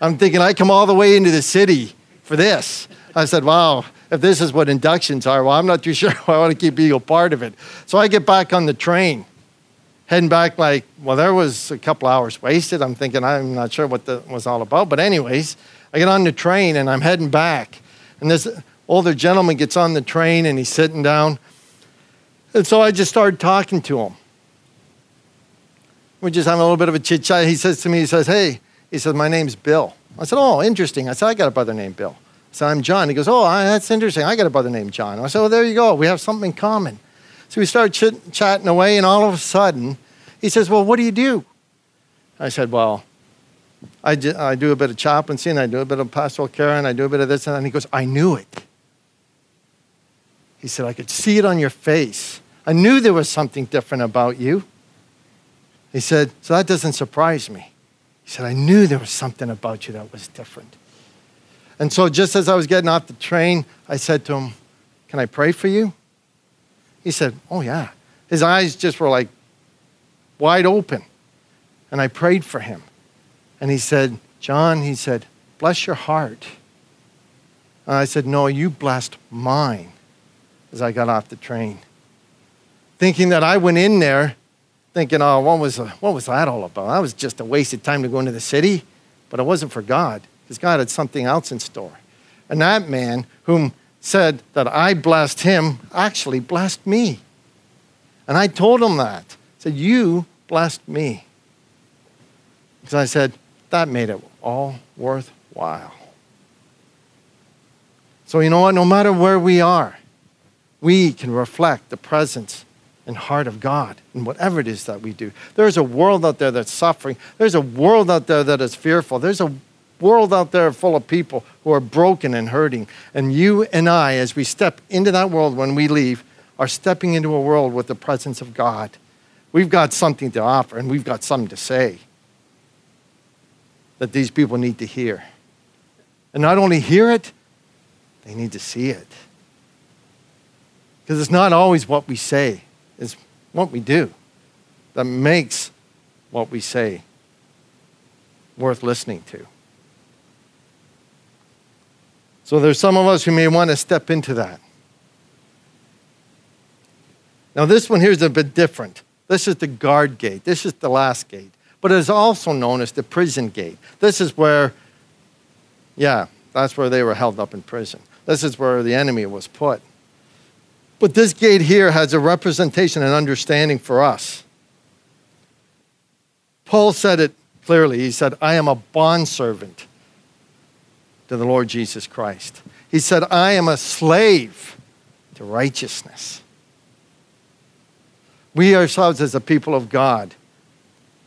I'm thinking, I come all the way into the city for this. I said, wow, if this is what inductions are, well, I'm not too sure I want to keep being a part of it. So I get back on the train, heading back like, well, there was a couple hours wasted. I'm thinking, I'm not sure what that was all about. But, anyways, I get on the train and I'm heading back. And this older gentleman gets on the train and he's sitting down. And so I just started talking to him. We're just having a little bit of a chit chat. He says to me, he says, Hey, he says, My name's Bill. I said, Oh, interesting. I said, I got a brother named Bill. Said, I'm John. He goes, Oh, that's interesting. I got a brother named John. I said, Well, there you go. We have something in common. So we started chit- chatting away, and all of a sudden, he says, Well, what do you do? I said, Well, I, do, I do a bit of chaplaincy, and I do a bit of pastoral care, and I do a bit of this. And he goes, I knew it. He said, I could see it on your face. I knew there was something different about you. He said, So that doesn't surprise me. He said, I knew there was something about you that was different. And so, just as I was getting off the train, I said to him, Can I pray for you? He said, Oh, yeah. His eyes just were like wide open. And I prayed for him. And he said, John, he said, Bless your heart. And I said, No, you blessed mine as I got off the train. Thinking that I went in there thinking, oh, what was, what was that all about? That was just a wasted time to go into the city. But it wasn't for God, because God had something else in store. And that man, whom said that I blessed him, actually blessed me. And I told him that. I said, You blessed me. Because I said, That made it all worthwhile. So, you know what? No matter where we are, we can reflect the presence and heart of God in whatever it is that we do. There's a world out there that's suffering. There's a world out there that is fearful. There's a world out there full of people who are broken and hurting. And you and I, as we step into that world when we leave, are stepping into a world with the presence of God. We've got something to offer and we've got something to say that these people need to hear. And not only hear it, they need to see it. Because it's not always what we say, it's what we do that makes what we say worth listening to. So there's some of us who may want to step into that. Now, this one here is a bit different. This is the guard gate. This is the last gate. But it is also known as the prison gate. This is where, yeah, that's where they were held up in prison. This is where the enemy was put. But this gate here has a representation and understanding for us. Paul said it clearly. He said, I am a bondservant to the Lord Jesus Christ. He said, I am a slave to righteousness. We ourselves, as a people of God,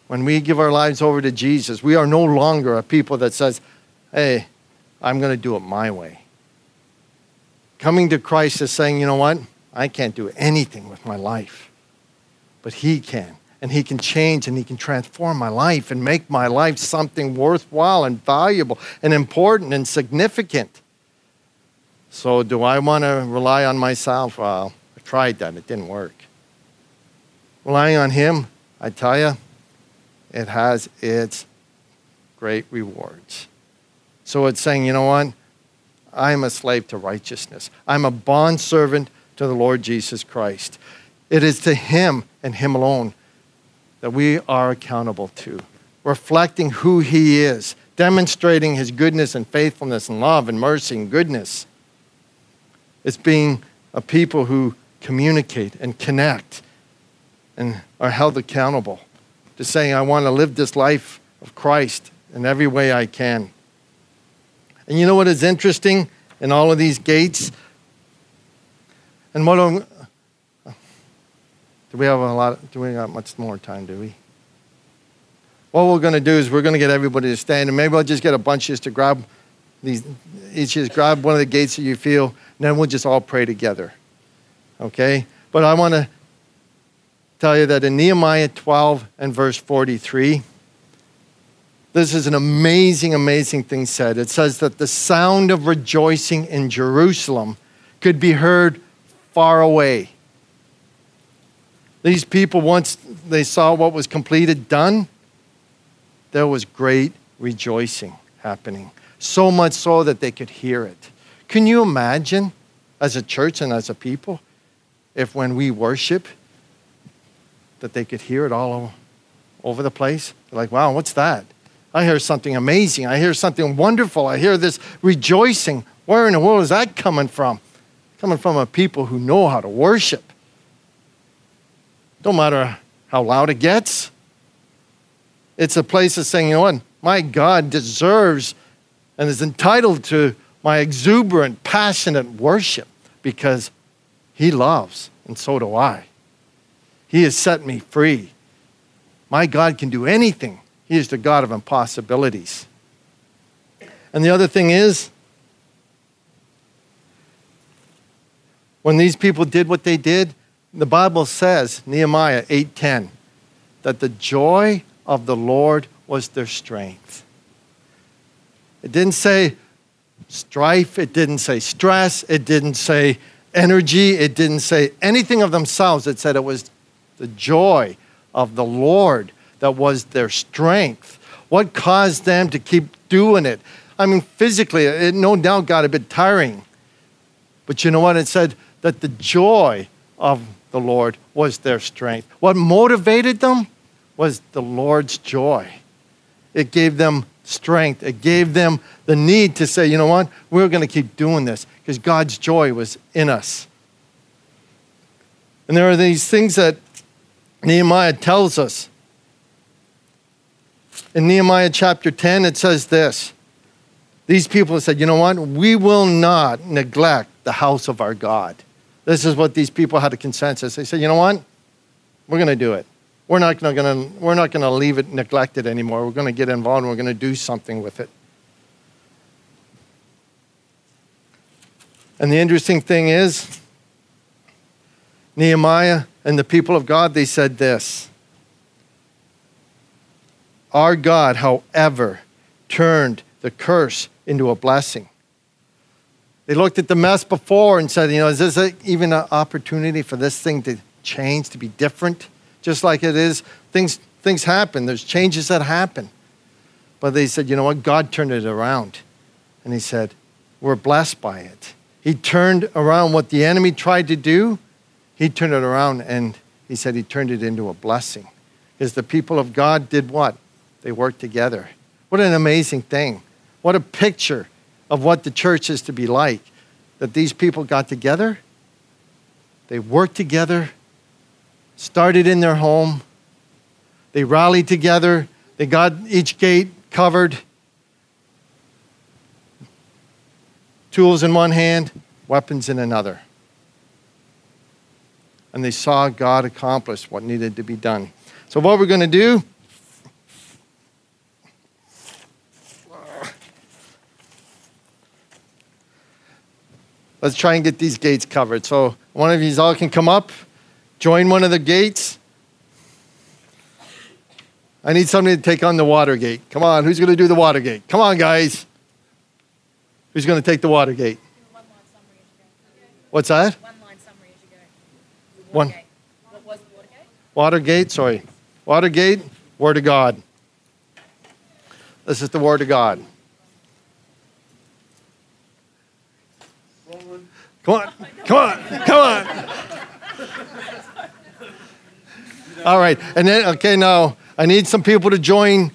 when we give our lives over to Jesus, we are no longer a people that says, Hey, I'm going to do it my way. Coming to Christ is saying, You know what? I can't do anything with my life, but He can. And He can change and He can transform my life and make my life something worthwhile and valuable and important and significant. So, do I want to rely on myself? Well, I tried that, it didn't work. Relying on Him, I tell you, it has its great rewards. So, it's saying, you know what? I'm a slave to righteousness. I'm a bondservant to the Lord Jesus Christ. It is to Him and Him alone that we are accountable to, reflecting who He is, demonstrating His goodness and faithfulness and love and mercy and goodness. It's being a people who communicate and connect and are held accountable to saying, I want to live this life of Christ in every way I can. And you know what is interesting in all of these gates? And what I'm, do we have a lot? Do we have much more time? Do we? What we're going to do is we're going to get everybody to stand, and maybe I'll just get a bunch just to grab these. Each just grab one of the gates that you feel, and then we'll just all pray together. Okay? But I want to tell you that in Nehemiah 12 and verse 43. This is an amazing, amazing thing said. It says that the sound of rejoicing in Jerusalem could be heard far away. These people, once they saw what was completed, done, there was great rejoicing happening. So much so that they could hear it. Can you imagine, as a church and as a people, if when we worship, that they could hear it all over the place? They're like, wow, what's that? I hear something amazing. I hear something wonderful. I hear this rejoicing. Where in the world is that coming from? Coming from a people who know how to worship. Don't matter how loud it gets. It's a place of saying, you know what? My God deserves and is entitled to my exuberant, passionate worship because he loves, and so do I. He has set me free. My God can do anything. He is the God of impossibilities. And the other thing is, when these people did what they did, the Bible says, Nehemiah 8:10, that the joy of the Lord was their strength. It didn't say strife, it didn't say stress, it didn't say energy, it didn't say anything of themselves. It said it was the joy of the Lord that was their strength. What caused them to keep doing it? I mean, physically, it no doubt got a bit tiring. But you know what? It said that the joy of the Lord was their strength. What motivated them was the Lord's joy. It gave them strength. It gave them the need to say, you know what? We're going to keep doing this because God's joy was in us. And there are these things that Nehemiah tells us. In Nehemiah chapter 10, it says this These people said, you know what? We will not neglect the house of our God. This is what these people had a consensus. They said, you know what? We're going to do it. We're not going to we're not going to leave it neglected anymore. We're going to get involved and we're going to do something with it. And the interesting thing is Nehemiah and the people of God they said this. Our God, however, turned the curse into a blessing. They looked at the mess before and said, you know, is this a, even an opportunity for this thing to change, to be different? just like it is. Things, things happen, there's changes that happen. But they said, you know what? God turned it around. And he said, we're blessed by it. He turned around what the enemy tried to do, he turned it around and he said he turned it into a blessing. Because the people of God did what? They worked together. What an amazing thing. What a picture of what the church is to be like. That these people got together, they worked together, started in their home. They rallied together. They got each gate covered. Tools in one hand, weapons in another. And they saw God accomplish what needed to be done. So, what we're going to do. Let's try and get these gates covered. So, one of you all can come up join one of the gates. I need somebody to take on the water gate. Come on, who's going to do the water gate? Come on, guys. Who's going to take the water gate? What's that? One line summary as you go. One. What was the water gate? Water gate, sorry. Watergate, Word of God. This is the Word of God. Come on, come on, come on. All right. And then, okay, now I need some people to join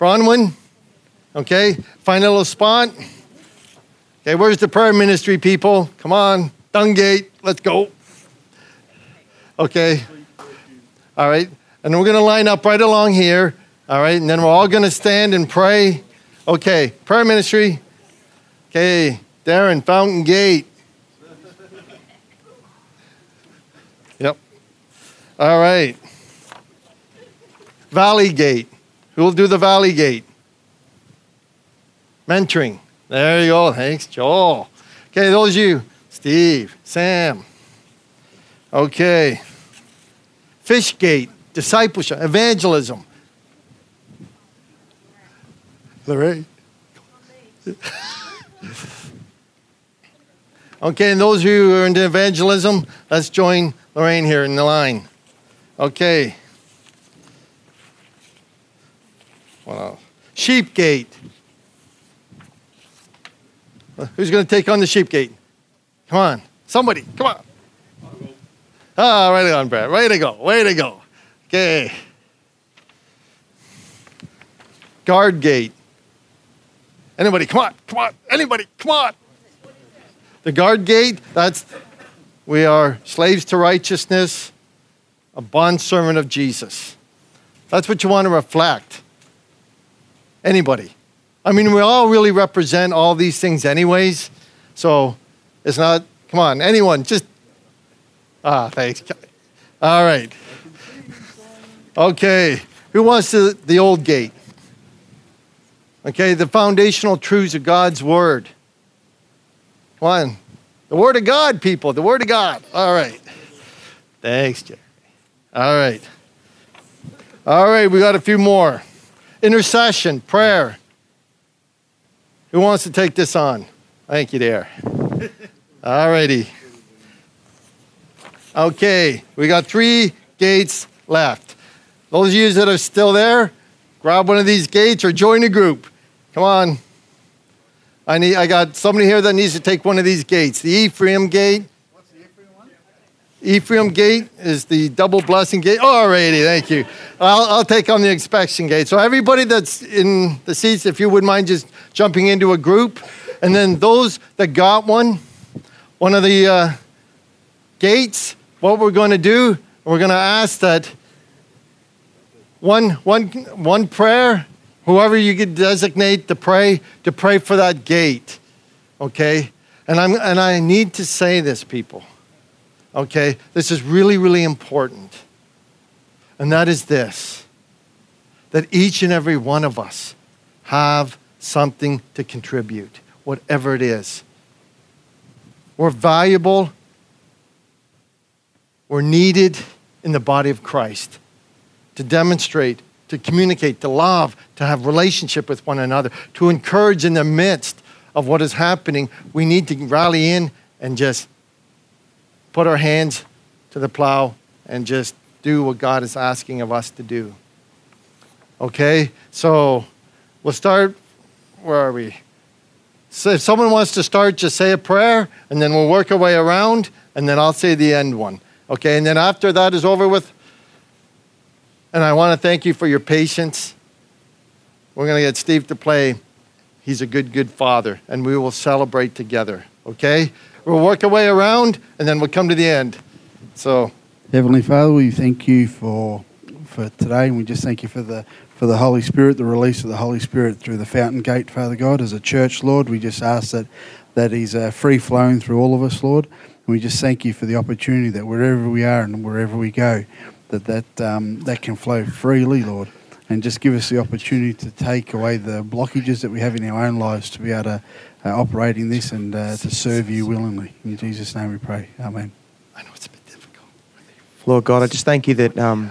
Bronwyn. Okay. Find a little spot. Okay, where's the prayer ministry people? Come on. Dungate. Let's go. Okay. All right. And we're to line up right along here. All right. And then we're all to stand and pray. Okay. Prayer ministry. Okay. Darren, Fountain Gate. All right. Valley Gate. Who will do the Valley Gate? Mentoring. There you go. Thanks, Joel. Okay, those you. Steve, Sam. Okay. Fish Gate, discipleship, evangelism. Lorraine. okay, and those of you who are into evangelism, let's join Lorraine here in the line. Okay. Wow. Sheep gate. Who's going to take on the sheep gate? Come on. Somebody. Come on. Ah, right on, Brad. Way to go. Way to go. Okay. guard gate. Anybody, come on, come on, anybody, come on. The guard gate, that's, we are slaves to righteousness, a bondservant of Jesus. That's what you want to reflect. Anybody. I mean, we all really represent all these things, anyways. So it's not, come on, anyone, just, ah, thanks. All right. Okay. Who wants to, the old gate? Okay, the foundational truths of God's Word. One, the Word of God, people, the Word of God. All right. Thanks, Jerry. All right. All right, we got a few more. Intercession, prayer. Who wants to take this on? Thank you, there. All righty. Okay, we got three gates left. Those of you that are still there, grab one of these gates or join a group. Come on. I need. I got somebody here that needs to take one of these gates. The Ephraim gate. What's the Ephraim one? Ephraim gate is the double blessing gate. Alrighty, thank you. I'll, I'll take on the inspection gate. So everybody that's in the seats, if you wouldn't mind just jumping into a group, and then those that got one, one of the uh, gates. What we're going to do, we're going to ask that one, one, one prayer whoever you could designate to pray, to pray for that gate. Okay? And, I'm, and I need to say this, people. Okay? This is really, really important. And that is this that each and every one of us have something to contribute, whatever it is. We're valuable, we're needed in the body of Christ to demonstrate to communicate, to love, to have relationship with one another, to encourage in the midst of what is happening. We need to rally in and just put our hands to the plow and just do what God is asking of us to do. Okay? So we'll start. Where are we? So if someone wants to start, just say a prayer, and then we'll work our way around, and then I'll say the end one. Okay? And then after that is over with, and I want to thank you for your patience. We're going to get Steve to play. He's a good, good father, and we will celebrate together, okay? We'll work our way around, and then we'll come to the end. So, Heavenly Father, we thank you for for today, and we just thank you for the for the Holy Spirit, the release of the Holy Spirit through the fountain gate, Father God. As a church, Lord, we just ask that that is uh, free flowing through all of us, Lord. And we just thank you for the opportunity that wherever we are and wherever we go, that that, um, that can flow freely, Lord, and just give us the opportunity to take away the blockages that we have in our own lives to be able to uh, operate in this and uh, to serve you willingly. In Jesus' name we pray. Amen. I know it's a bit difficult. Lord God, I just thank you that um,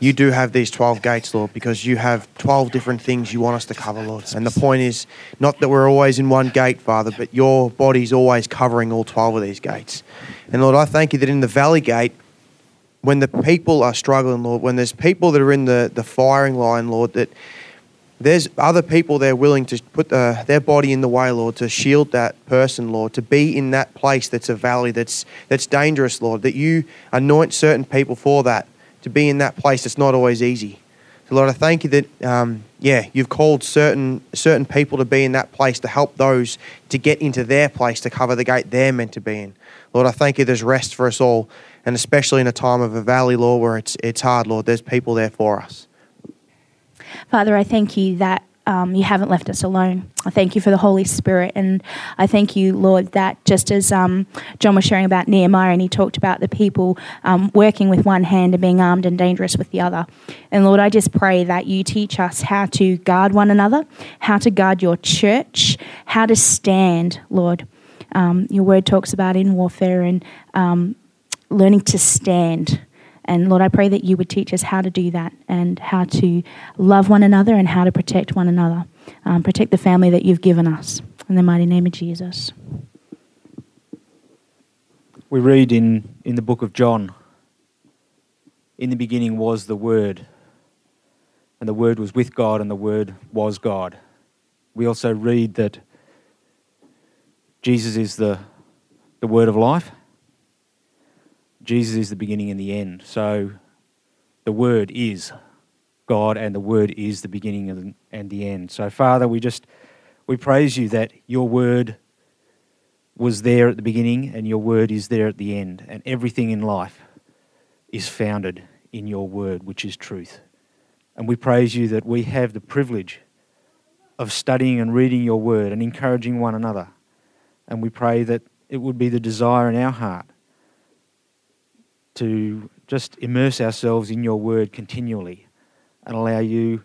you do have these 12 gates, Lord, because you have 12 different things you want us to cover, Lord. And the point is not that we're always in one gate, Father, but your body's always covering all 12 of these gates. And Lord, I thank you that in the valley gate, when the people are struggling, Lord, when there's people that are in the, the firing line, Lord, that there's other people there willing to put the, their body in the way, Lord, to shield that person, Lord, to be in that place that's a valley that's that's dangerous, Lord, that you anoint certain people for that, to be in that place that's not always easy. So, Lord, I thank you that, um, yeah, you've called certain certain people to be in that place to help those to get into their place to cover the gate they're meant to be in. Lord, I thank you there's rest for us all and especially in a time of a valley, Lord, where it's, it's hard, Lord, there's people there for us. Father, I thank you that um, you haven't left us alone. I thank you for the Holy Spirit. And I thank you, Lord, that just as um, John was sharing about Nehemiah and he talked about the people um, working with one hand and being armed and dangerous with the other. And Lord, I just pray that you teach us how to guard one another, how to guard your church, how to stand, Lord. Um, your word talks about in warfare and um, learning to stand. And Lord, I pray that you would teach us how to do that and how to love one another and how to protect one another. Um, protect the family that you've given us. In the mighty name of Jesus. We read in, in the book of John In the beginning was the Word, and the Word was with God, and the Word was God. We also read that Jesus is the, the Word of life. Jesus is the beginning and the end. So the Word is God and the Word is the beginning and the end. So, Father, we just we praise you that your Word was there at the beginning and your Word is there at the end, and everything in life is founded in your Word, which is truth. And we praise you that we have the privilege of studying and reading your Word and encouraging one another. And we pray that it would be the desire in our heart to just immerse ourselves in your Word continually and allow you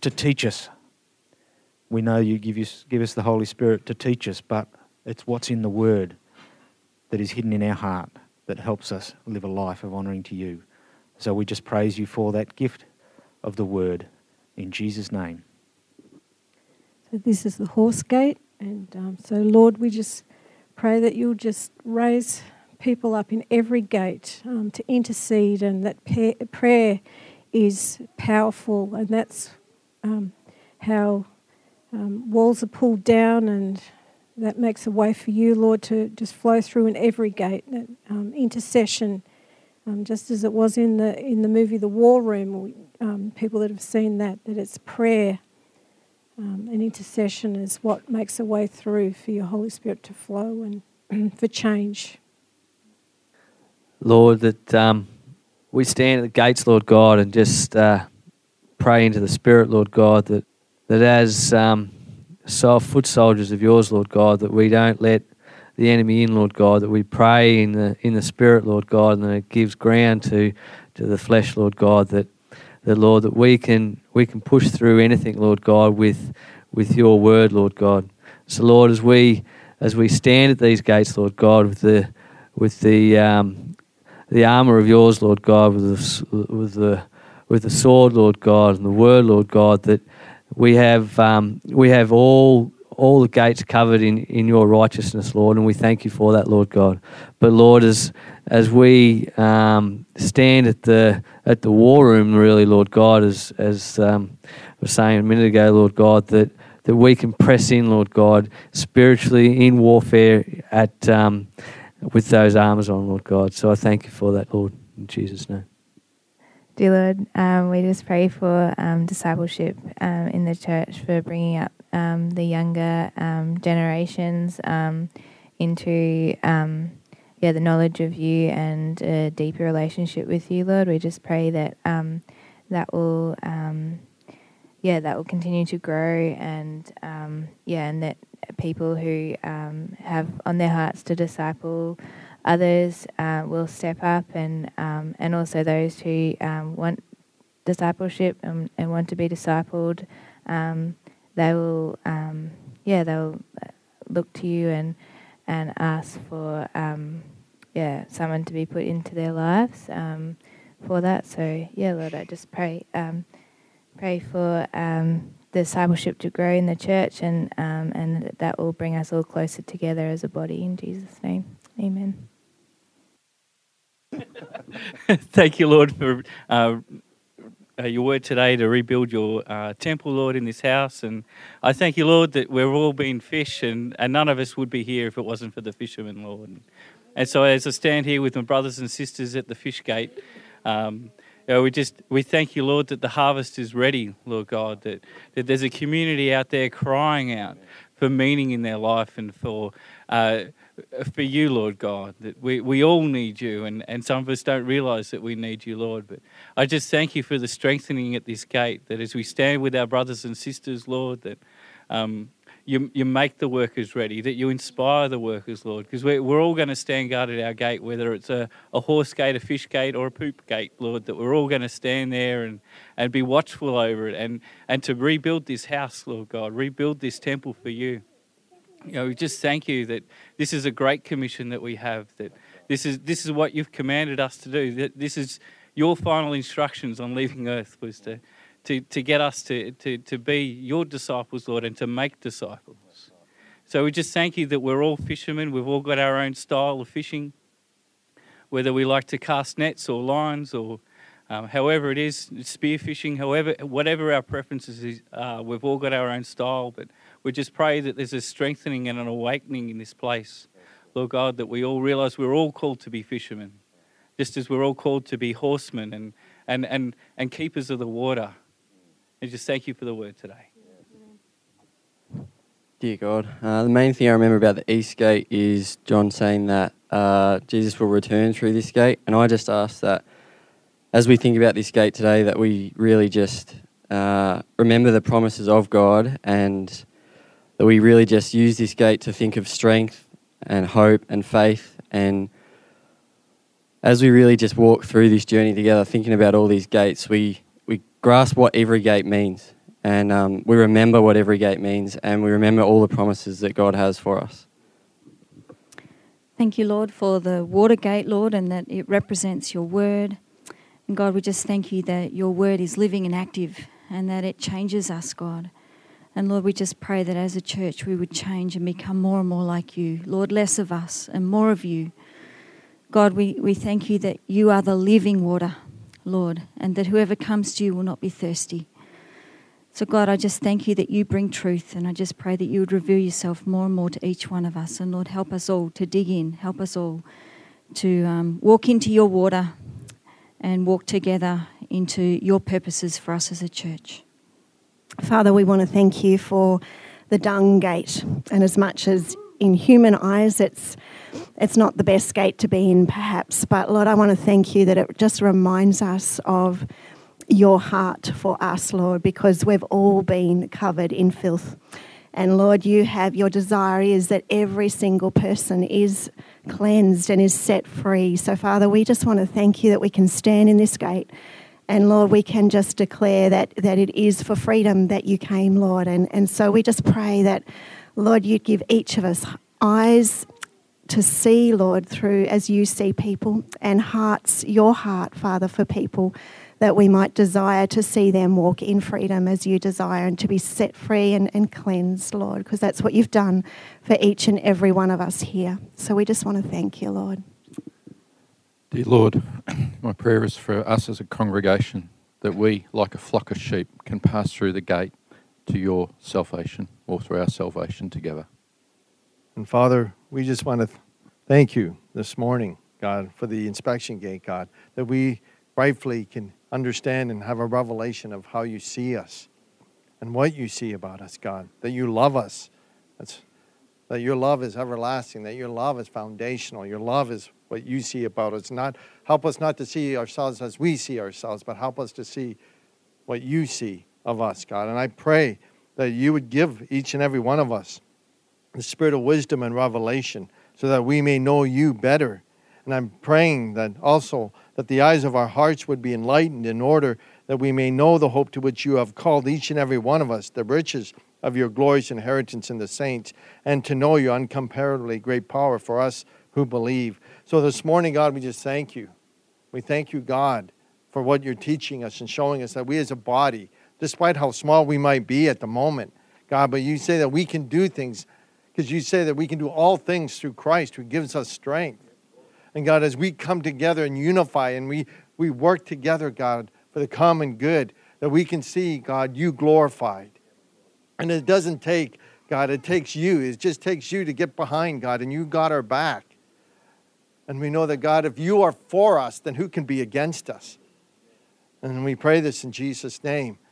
to teach us. We know you give us, give us the Holy Spirit to teach us, but it's what's in the Word that is hidden in our heart that helps us live a life of honouring to you. So we just praise you for that gift of the Word. In Jesus' name. So this is the horse gate. And um, so, Lord, we just pray that you'll just raise people up in every gate um, to intercede and that pa- prayer is powerful, and that's um, how um, walls are pulled down, and that makes a way for you, Lord, to just flow through in every gate. That um, intercession, um, just as it was in the in the movie The War Room, people that have seen that, that it's prayer. Um, and intercession is what makes a way through for your Holy Spirit to flow and for change. Lord, that um, we stand at the gates, Lord God, and just uh, pray into the Spirit, Lord God, that, that as um, so foot soldiers of yours, Lord God, that we don't let the enemy in, Lord God, that we pray in the in the Spirit, Lord God, and that it gives ground to to the flesh, Lord God, that that Lord, that we can we can push through anything, Lord God, with with your word, Lord God. So Lord, as we as we stand at these gates, Lord God, with the with the um, the armor of yours, Lord God, with the, with the with the sword, Lord God, and the word, Lord God, that we have um, we have all all the gates covered in, in your righteousness, Lord, and we thank you for that, Lord God. But Lord, as as we um, stand at the at the war room, really, Lord God, as as um, I was saying a minute ago, Lord God, that that we can press in, Lord God, spiritually in warfare at um, with those arms on, Lord God. So I thank you for that, Lord, in Jesus' name. Dear Lord, um, we just pray for um, discipleship um, in the church, for bringing up um, the younger um, generations um, into yeah the knowledge of you and a deeper relationship with you, Lord. We just pray that that will yeah that will continue to grow and yeah and that people who um, have on their hearts to disciple others uh, will step up, and um, and also those who um, want discipleship and, and, want to be discipled, um, they will um, yeah they'll uh, look to you and and ask for um, yeah someone to be put into their lives for that. So yeah, Lord, I just pray pray for um the discipleship to grow in the church, and um, and that will bring us all closer together as a body. In Jesus' name, Amen. Thank you, Lord, for uh, uh, your word today to rebuild your uh, temple, Lord, in this house. And I thank you, Lord, that we're all being fish, and, and none of us would be here if it wasn't for the fishermen, Lord. And, and so as I stand here with my brothers and sisters at the fish gate, um, you know, we just we thank you, Lord, that the harvest is ready, Lord God. That that there's a community out there crying out for meaning in their life and for uh, for you, Lord God. That we, we all need you, and, and some of us don't realize that we need you, Lord. But I just thank you for the strengthening at this gate. That as we stand with our brothers and sisters, Lord, that um, you, you make the workers ready, that you inspire the workers, Lord, because we're, we're all going to stand guard at our gate, whether it's a, a horse gate, a fish gate, or a poop gate, Lord, that we're all going to stand there and, and be watchful over it and, and to rebuild this house, Lord God, rebuild this temple for you. You know, we just thank you that this is a great commission that we have, that this is, this is what you've commanded us to do, that this is your final instructions on leaving earth was to to, to get us to, to, to be your disciples, Lord, and to make disciples. So we just thank you that we're all fishermen. We've all got our own style of fishing, whether we like to cast nets or lines or um, however it is, spear fishing, however, whatever our preferences are, uh, we've all got our own style. But we just pray that there's a strengthening and an awakening in this place, Lord God, that we all realize we're all called to be fishermen, just as we're all called to be horsemen and and, and, and keepers of the water. And just thank you for the word today. Dear God, uh, the main thing I remember about the East Gate is John saying that uh, Jesus will return through this gate, and I just ask that as we think about this gate today, that we really just uh, remember the promises of God, and that we really just use this gate to think of strength and hope and faith, and as we really just walk through this journey together, thinking about all these gates, we we grasp what every gate means and um, we remember what every gate means, and we remember all the promises that God has for us. Thank you, Lord, for the water gate, Lord, and that it represents your word. And God, we just thank you that your word is living and active and that it changes us, God. And Lord, we just pray that as a church we would change and become more and more like you. Lord, less of us and more of you. God, we, we thank you that you are the living water, Lord, and that whoever comes to you will not be thirsty. So, God, I just thank you that you bring truth, and I just pray that you would reveal yourself more and more to each one of us. And, Lord, help us all to dig in, help us all to um, walk into your water and walk together into your purposes for us as a church. Father, we want to thank you for the dung gate. And as much as in human eyes it's it's not the best gate to be in perhaps, but Lord, I want to thank you that it just reminds us of your heart for us, Lord, because we've all been covered in filth. And Lord, you have your desire is that every single person is cleansed and is set free. So, Father, we just want to thank you that we can stand in this gate. And Lord, we can just declare that, that it is for freedom that you came, Lord. And, and so we just pray that, Lord, you'd give each of us eyes to see, Lord, through as you see people, and hearts, your heart, Father, for people that we might desire to see them walk in freedom as you desire and to be set free and, and cleansed, Lord, because that's what you've done for each and every one of us here. So we just want to thank you, Lord. Dear Lord, my prayer is for us as a congregation that we, like a flock of sheep, can pass through the gate to your salvation or through our salvation together. And Father, we just want to th- thank you this morning, God, for the inspection gate, God, that we rightfully can understand and have a revelation of how you see us and what you see about us, God. That you love us. That's, that your love is everlasting, that your love is foundational. Your love is what you see about us. Not help us not to see ourselves as we see ourselves, but help us to see what you see of us, God. And I pray that you would give each and every one of us the spirit of wisdom and revelation so that we may know you better. And I'm praying that also that the eyes of our hearts would be enlightened in order that we may know the hope to which you have called each and every one of us, the riches of your glorious inheritance in the saints, and to know your uncomparably great power for us who believe. So this morning, God, we just thank you. We thank you, God, for what you're teaching us and showing us that we as a body, despite how small we might be at the moment, God, but you say that we can do things because you say that we can do all things through Christ who gives us strength. And God, as we come together and unify and we, we work together, God, for the common good, that we can see, God, you glorified. And it doesn't take, God, it takes you. It just takes you to get behind, God, and you got our back. And we know that, God, if you are for us, then who can be against us? And we pray this in Jesus' name.